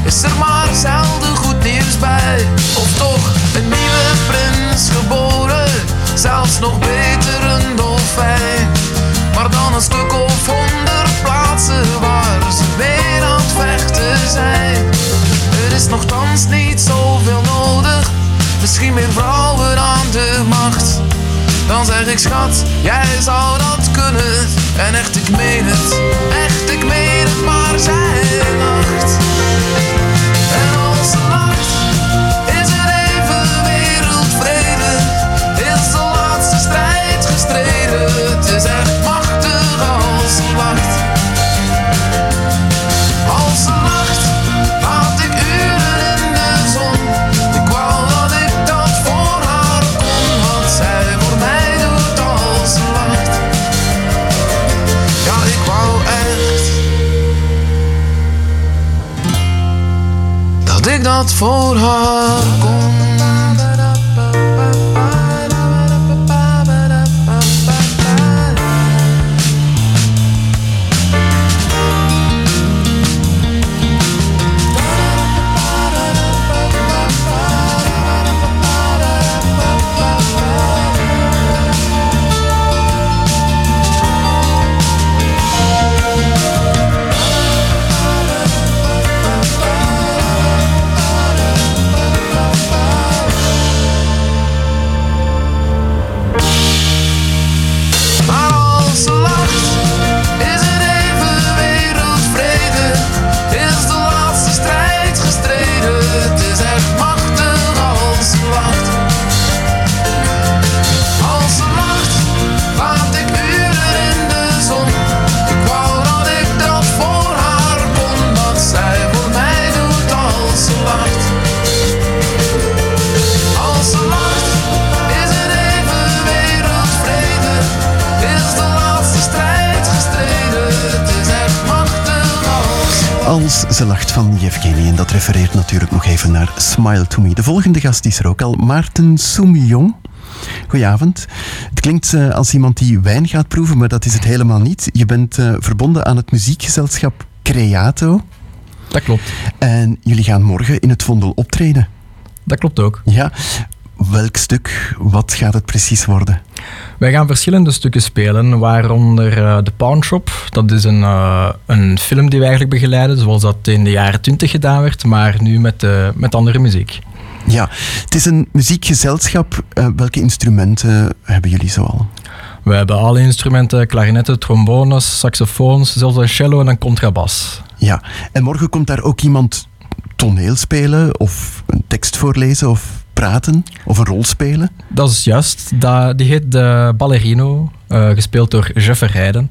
is er maar zelden goed nieuws bij. Of toch een nieuwe prins geboren, zelfs nog beter een dolfijn. Maar dan een stuk of honderd plaatsen waar ze weer aan het vechten zijn. Er is nogthans niet zoveel nodig. Misschien meer vrouwen aan de macht. Dan zeg ik schat, jij zou dat kunnen. En echt, ik meen het, echt, ik meen het, maar zij lacht. Dat voor haar als ze lacht van Yevgeny. En dat refereert natuurlijk nog even naar Smile to Me. De volgende gast is er ook al, Maarten Soumillon. Goedenavond. Het klinkt eh, als iemand die wijn gaat proeven, maar dat is het helemaal niet. Je bent eh, verbonden aan het muziekgezelschap Creato. Dat klopt. En jullie gaan morgen in het Vondel optreden. Dat klopt ook. Ja. Welk stuk? Wat gaat het precies worden? Wij gaan verschillende stukken spelen, waaronder eh, The Pawn Shop. Dat is een, eh, een film die we eigenlijk begeleiden, zoals dat in de jaren 20 gedaan werd, maar nu met, eh, met andere muziek. Ja, het is een muziekgezelschap. Welke instrumenten hebben jullie zoal? We hebben alle instrumenten, klarinetten, trombones, saxofoons, zelfs een cello en een contrabas. Ja, en morgen komt daar ook iemand toneel spelen of een tekst voorlezen of praten of een rol spelen? Dat is juist. Dat, die heet de Ballerino, eh, gespeeld door Jeff Verheijden.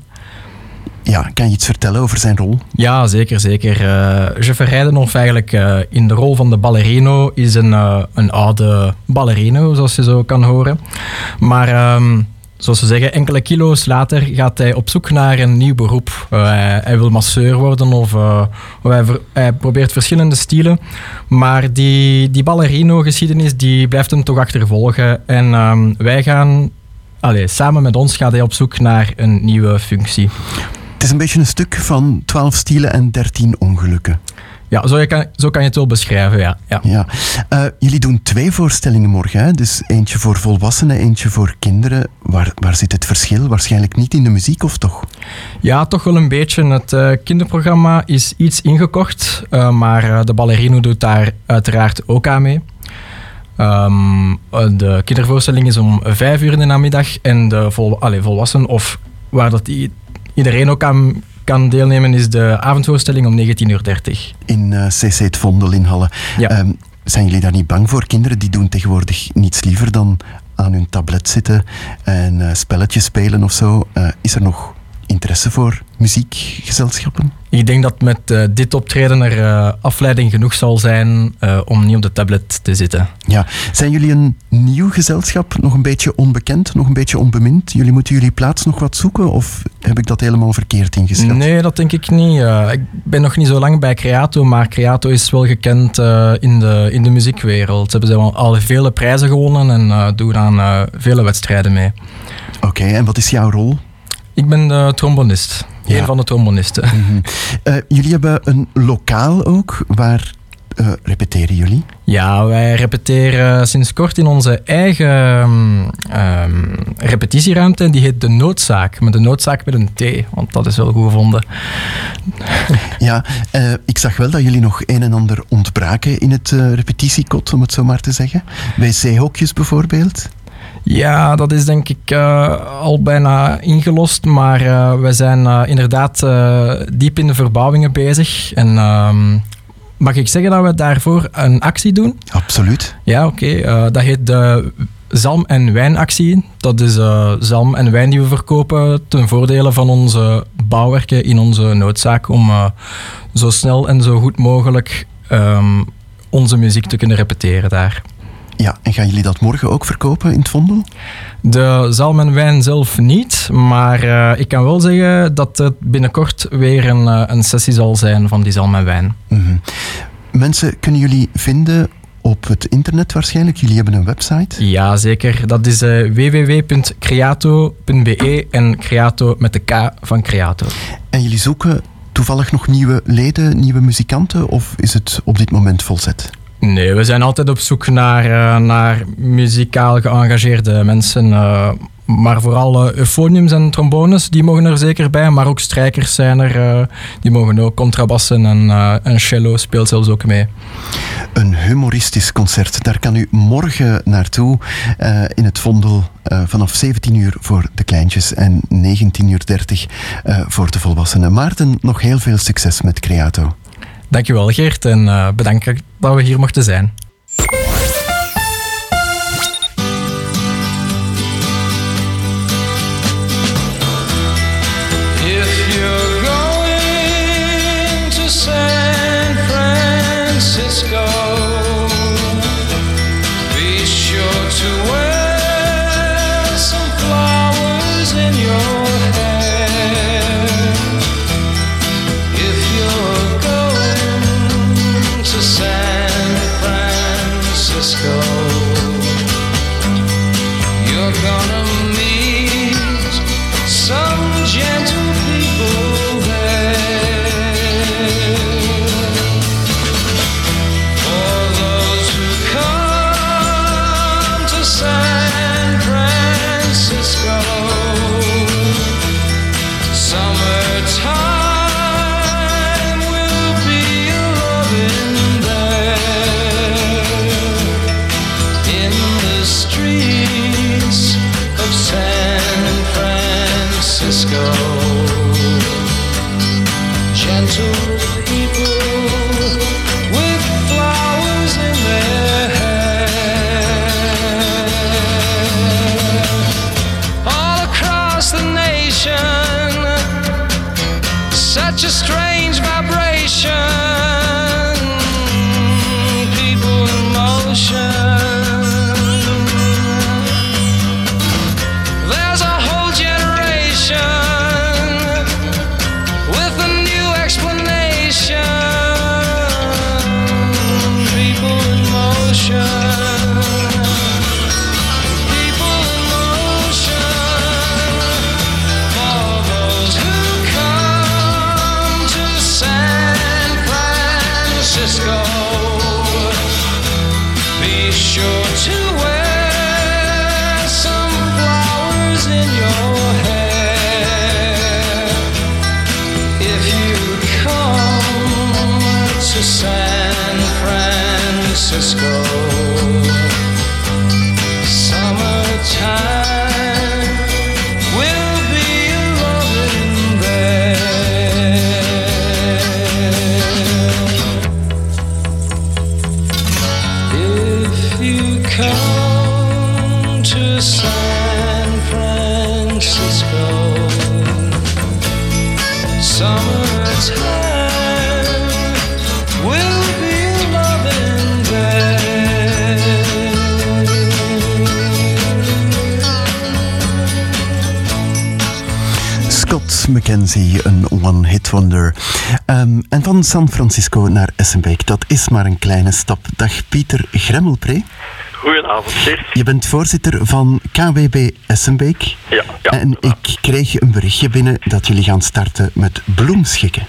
Ja, kan je iets vertellen over zijn rol? Ja, zeker, zeker. Eh Jeff of eigenlijk eh, in de rol van de ballerino, is een, eh, een oude ballerino, zoals je zo kan horen. Maar ehm, zoals ze zeggen, enkele kilo's later gaat hij op zoek naar een nieuw beroep. Eh, hij, wil masseur worden of, eh, hij, hij probeert verschillende stilen. Maar die, die ballerino-geschiedenis die blijft hem toch achtervolgen. En ehm, wij gaan, allee, samen met ons gaat hij op zoek naar een nieuwe functie. Het is een beetje een stuk van 12 stielen en 13 ongelukken. Ja, zo, kan, zo kan je het wel beschrijven, ja. ja. Ja. Eh, jullie doen twee voorstellingen morgen. Hè? Dus eentje voor volwassenen, eentje voor kinderen. Waar, waar zit het verschil? Waarschijnlijk niet in de muziek, of toch? Ja, toch wel een beetje. Het eh, kinderprogramma is iets ingekocht, eh, maar de ballerino doet daar uiteraard ook aan mee. Ehm, eh, de kindervoorstelling is om vijf uur in de namiddag en de vol, allee, volwassen, of waar dat iedereen ook aan kan deelnemen, is de avondvoorstelling om 19.30 uur. In eh, CC het Vondel in Halle. Ehm, zijn jullie daar niet bang voor? Kinderen die doen tegenwoordig niets liever dan aan hun tablet zitten en eh, spelletjes spelen of zo. Eh, is er nog interesse voor muziekgezelschappen? Ik denk dat met eh, dit optreden er eh, afleiding genoeg zal zijn eh, om niet op de tablet te zitten. Ja. Zijn jullie een nieuw gezelschap? Nog een beetje onbekend? Nog een beetje onbemind? Jullie moeten jullie plaats nog wat zoeken? Of heb ik dat helemaal verkeerd ingeschat? Nee, dat denk ik niet. Ik ben nog niet zo lang bij Creato, maar Creato is wel gekend in, de, in de muziekwereld. Ze hebben al, al vele prijzen gewonnen en doen aan vele wedstrijden mee. Oké, en wat is jouw rol? Ik ben de trombonist. Een van de trombonisten. Eh, jullie hebben een lokaal ook waar eh, repeteren jullie? Ja, wij repeteren sinds kort in onze eigen ehm, ehm, repetitieruimte. En die heet De Noodzaak. Met de noodzaak met een T, want dat is wel goed gevonden. Ja, eh, ik zag wel dat jullie nog een en ander ontbraken in het eh, repetitiekot, om het zo maar te zeggen. Wc-hokjes bijvoorbeeld. Ja, dat is denk ik eh, al bijna ingelost. Maar eh, wij zijn eh, inderdaad diep in de verbouwingen bezig. En ehm, mag ik zeggen dat we daarvoor een actie doen? Absoluut. Ja, oké. Dat heet de zalm- en wijnactie. Dat is zalm en wijn die we verkopen ten voordele van onze bouwwerken in onze noodzaak om zo snel en zo goed mogelijk ehm, onze muziek te kunnen repeteren daar. Ja, en gaan jullie dat morgen ook verkopen in het Vondel? De zalm en wijn zelf niet, maar eh, ik kan wel zeggen dat het binnenkort weer een, eh, een sessie zal zijn van die zalm en wijn. Mhm. Mensen kunnen jullie vinden op het internet waarschijnlijk. Jullie hebben een website. Ja, zeker. Dat is eh, www.creato.be en Creato met de K van Creato. En jullie zoeken toevallig nog nieuwe leden, nieuwe muzikanten? Of is het op dit moment volzet? Nee, we zijn altijd op zoek naar, eh, naar muzikaal geëngageerde mensen. eh, maar vooral eh, euphoniums en trombones, die mogen er zeker bij. Maar ook strijkers zijn er, die mogen ook. Contrabassen en, eh, en cello speelt zelfs ook mee. Een humoristisch concert. Daar kan u morgen naartoe in het Vondel vanaf 17 uur voor de kleintjes en 19.30 uur 30, eh, voor de volwassenen. Maarten, nog heel veel succes met Creato. Dankjewel Geert en eh, bedankt dat we hier mochten zijn. En van San Francisco naar Essenbeek, dat is maar een kleine stap. Dag Pieter Gremmelpree. Goedenavond, Geert. Je bent voorzitter van KWB Essenbeek. Ja, ja. En ik kreeg een berichtje binnen dat jullie gaan starten met bloemschikken.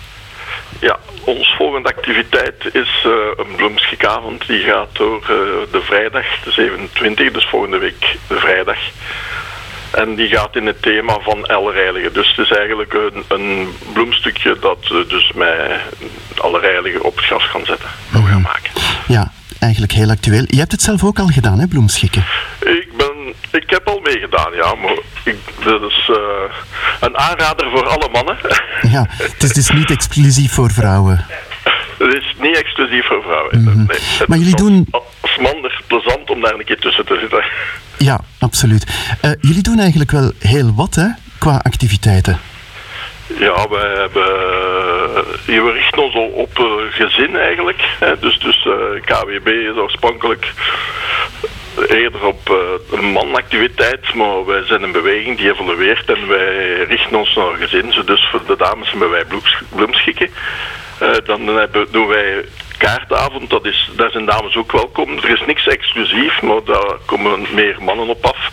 Ja, ons volgende activiteit is eh, een bloemschikavond. Die gaat door eh, de vrijdag, de 27, dus volgende week de vrijdag. En die gaat in het thema van Allerheiligen. Dus het is eigenlijk een, een bloemstukje dat dus mij Allerheiligen op het gas kan zetten. Ja, eigenlijk heel actueel. Je hebt het zelf ook al gedaan, hè, bloemschikken? Ik, ben, ik heb al meegedaan, ja. Maar ik, dat is eh, een aanrader voor alle mannen. Ja, het is dus niet exclusief voor vrouwen. Het is niet exclusief voor vrouwen. Mhm. Nee, Maar jullie doen- als man plezant om daar een keer tussen te zitten. Ja, absoluut. Eh, jullie doen eigenlijk wel heel wat, hè, qua activiteiten. Ja, wij hebben, eh, we richten ons al op eh, gezin eigenlijk. Hè. Dus, dus KWB is oorspronkelijk eerder op een manactiviteit, maar wij zijn een beweging die evolueert en wij richten ons naar gezin. Dus voor de dames hebben wij bloems- bloemschikken. Eh, dan hebben, doen wij kaartavond, dat is, daar zijn dames ook welkom. Er is niks exclusief, maar daar komen meer mannen op af.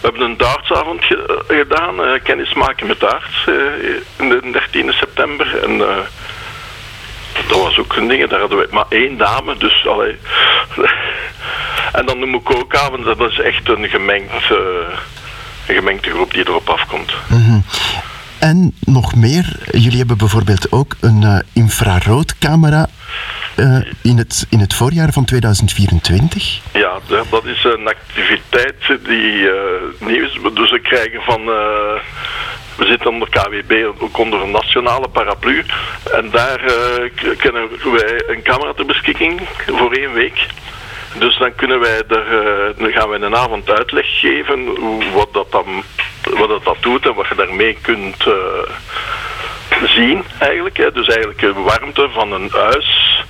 We hebben een dartsavond eh, gedaan, eh, kennismaken met darts, in de 13 september. En dat was ook een ding, daar hadden we maar één dame, dus allee. En dan ook avond, dat is echt een gemengd, een gemengde groep die erop afkomt. Mhm. En nog meer, jullie hebben bijvoorbeeld ook een eh, infraroodcamera eh, in, het, in het voorjaar van 2024. Ja, dat is een activiteit die eh, nieuw is. Dus we krijgen van. we zitten onder KWB, ook onder een nationale paraplu. En daar kunnen wij een camera ter beschikking voor één week. Dus dan kunnen wij er, eh, dan gaan wij een avond uitleg geven wat, dat dan, wat dat, dat doet en wat je daarmee kunt eh, zien eigenlijk. Hè. Dus eigenlijk de warmte van een huis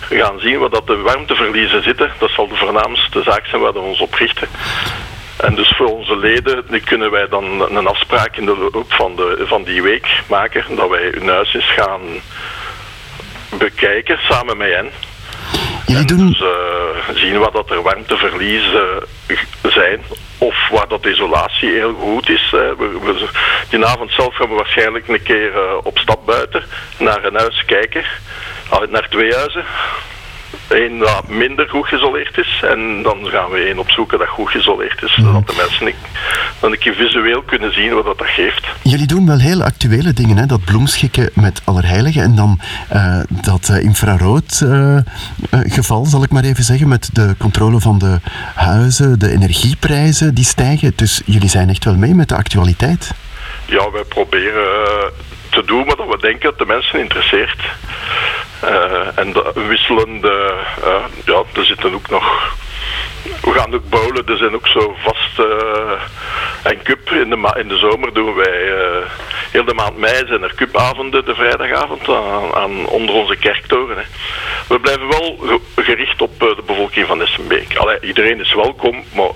gaan zien waar dat de warmteverliezen zitten. Dat zal de voornaamste zaak zijn waar we ons op richten. En dus voor onze leden die kunnen wij dan een afspraak in de loop van, de, van die week maken dat wij hun huis eens gaan bekijken samen met hen. Jullie doen... Dus eh, zien wat dat er warmteverliezen g- zijn. Of waar dat isolatie heel goed is. We, we, die avond zelf gaan we waarschijnlijk een keer eh, op stap buiten naar een huis kijken. Naar twee huizen. Eén dat minder goed geïsoleerd is. En dan gaan we één opzoeken dat goed geïsoleerd is. Zodat de mensen een- dan een keer visueel kunnen zien wat dat, dat geeft. Jullie doen wel heel actuele dingen, hè? dat bloemschikken met Allerheiligen en dan eh, dat eh, infrarood eh, geval, zal ik maar even zeggen, met de controle van de huizen, de energieprijzen die stijgen. Dus jullie zijn echt wel mee met de actualiteit. Ja, wij proberen te doen wat we denken dat de mensen interesseert. Eh, en de wisselende, eh, ja, er zitten ook nog. We gaan ook bouwen, er zijn ook zo vast eh, en cup in de, in de zomer doen wij heel de maand mei zijn er cupavonden de vrijdagavond aan, onder onze kerktoren. Hè. We blijven wel ge- gericht op de bevolking van Essenbeek. Iedereen is welkom, maar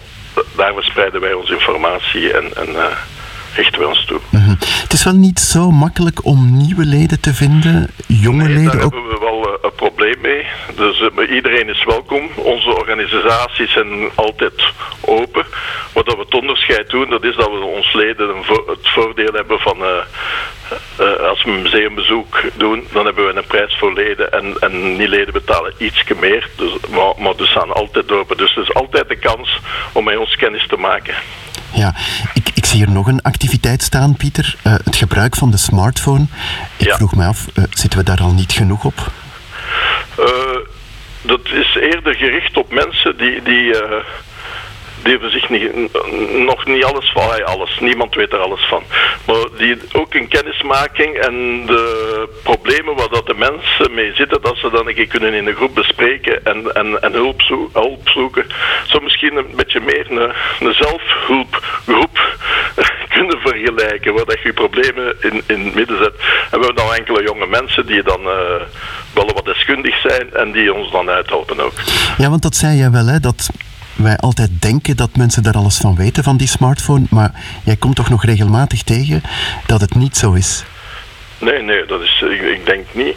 daar verspreiden wij onze informatie en, en richten wij ons toe. Mhm. Het is wel niet zo makkelijk om nieuwe leden te vinden, jonge Daar leden ook. hebben we wel eh, een probleem mee. Dus eh, iedereen is welkom. Onze organisaties zijn altijd open. Wat dat we het onderscheid doen, dat is dat we ons leden vo- het voordeel hebben van... eh, als we een museumbezoek doen, dan hebben we een prijs voor leden en, en niet-leden betalen ietsje meer. Dus, maar, maar dus staan altijd open. Dus er is altijd de kans om met ons kennis te maken. Ja, ik zie hier nog een activiteit staan, Pieter. Eh, het gebruik van de smartphone. Ik vroeg me af, eh, zitten we daar al niet genoeg op? Eh, dat is eerder gericht op mensen die, die, die hebben zich niet, nog niet alles van, ah, alles, niemand weet er alles van. Maar die ook een kennismaking en de problemen waar dat de mensen mee zitten, dat ze dan een keer kunnen in een groep bespreken en, en, en hulp, zo, hulp zoeken. Zo misschien een beetje meer een, een zelfhulpgroep kunnen vergelijken, waar dat je problemen in, in het midden zet. En we hebben dan enkele jonge mensen die dan eh, wel wat deskundig zijn en die ons dan uithelpen ook. Ja, want dat zei jij wel, hè, dat wij altijd denken dat mensen daar alles van weten, van die smartphone. Maar jij komt toch nog regelmatig tegen dat het niet zo is. Nee, nee, dat is, ik, ik denk niet.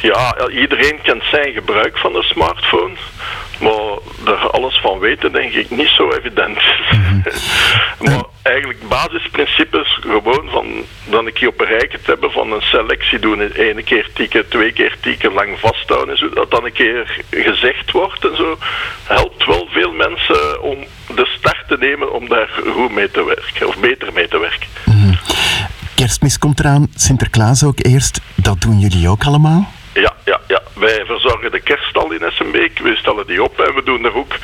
Ja, iedereen kent zijn gebruik van de smartphone. Maar er alles van weten, denk ik, niet zo evident. maar eigenlijk basisprincipes gewoon van dan een keer op een rijke te hebben van een selectie doen. Eén keer tikken, twee keer tikken, lang vasthouden en zo. Dat dan een keer gezegd wordt en zo. Helpt wel veel mensen om de start te nemen om daar goed mee te werken. Of beter mee te werken. Kerstmis komt eraan, Sinterklaas ook eerst. Dat doen jullie ook allemaal? Ja, ja, ja. Wij verzorgen de kerststal in Essenbeek. We stellen die op en we doen er ook,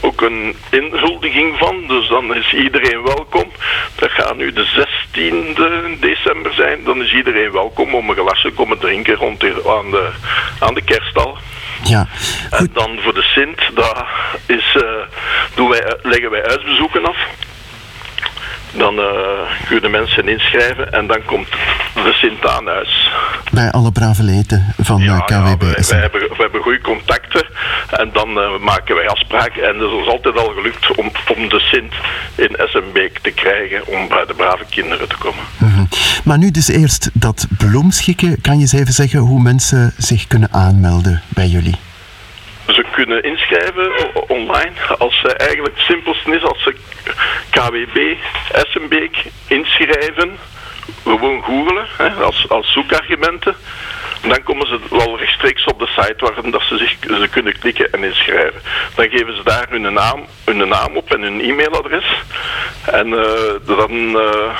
ook een inhuldiging van. Dus dan is iedereen welkom. Dat gaat nu de 16e december zijn. Dan is iedereen welkom om een glasje te komen drinken rond hier aan, de, aan de kerststal. Ja. En dan voor de Sint, daar is, eh, doen wij, leggen wij huisbezoeken af. Dan eh, kunnen mensen inschrijven en dan komt de Sint aan huis. Bij alle brave leden van eh, KWB. Wij, wij hebben, we hebben goede contacten en dan eh, maken wij afspraken. En het is ons altijd al gelukt om, om de Sint in Essenbeek te krijgen om bij de brave kinderen te komen. Mhm. Maar nu dus eerst dat bloemschikken. Kan je eens even zeggen hoe mensen zich kunnen aanmelden bij jullie? Ze kunnen inschrijven online als ze eigenlijk het simpelste is als ze KWB Essenbeek inschrijven. Gewoon googelen als, als zoekargumenten. Dan komen ze wel rechtstreeks op de site waar dat ze zich ze kunnen klikken en inschrijven. Dan geven ze daar hun naam, hun naam op en hun e-mailadres. En eh, dan eh,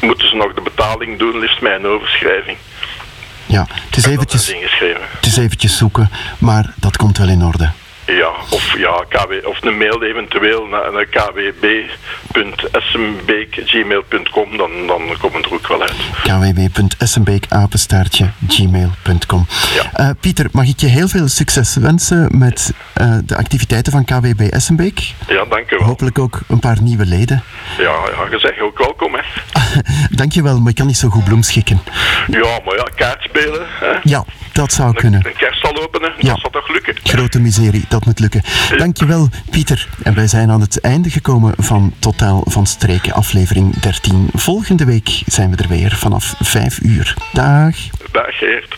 moeten ze nog de betaling doen, liefst met een overschrijving. Ja, het is, eventjes, het is eventjes zoeken, maar dat komt wel in orde. Ja, of, ja, KW, of een mail eventueel naar, naar kwb.smbeek.gmail.com, dan, dan komen we er ook wel uit. kwb.essenbeekapenstaartje.gmail.com Eh, Pieter, mag ik je heel veel succes wensen met eh, de activiteiten van KWB Essenbeek? Ja, dank u wel. Hopelijk ook een paar nieuwe leden. Ja, ja je zegt ook welkom, hè. Dankjewel, maar ik kan niet zo goed bloemschikken. Ja, maar ja, kaartspelen, hè. Ja, dat zou kunnen. Een Ja. dat zal toch lukken. Grote miserie, dat moet lukken. Dankjewel, Pieter. En wij zijn aan het einde gekomen van Totaal van Streken, aflevering 13. Volgende week zijn we er weer vanaf 5 uur. Dag. Dag, Geert.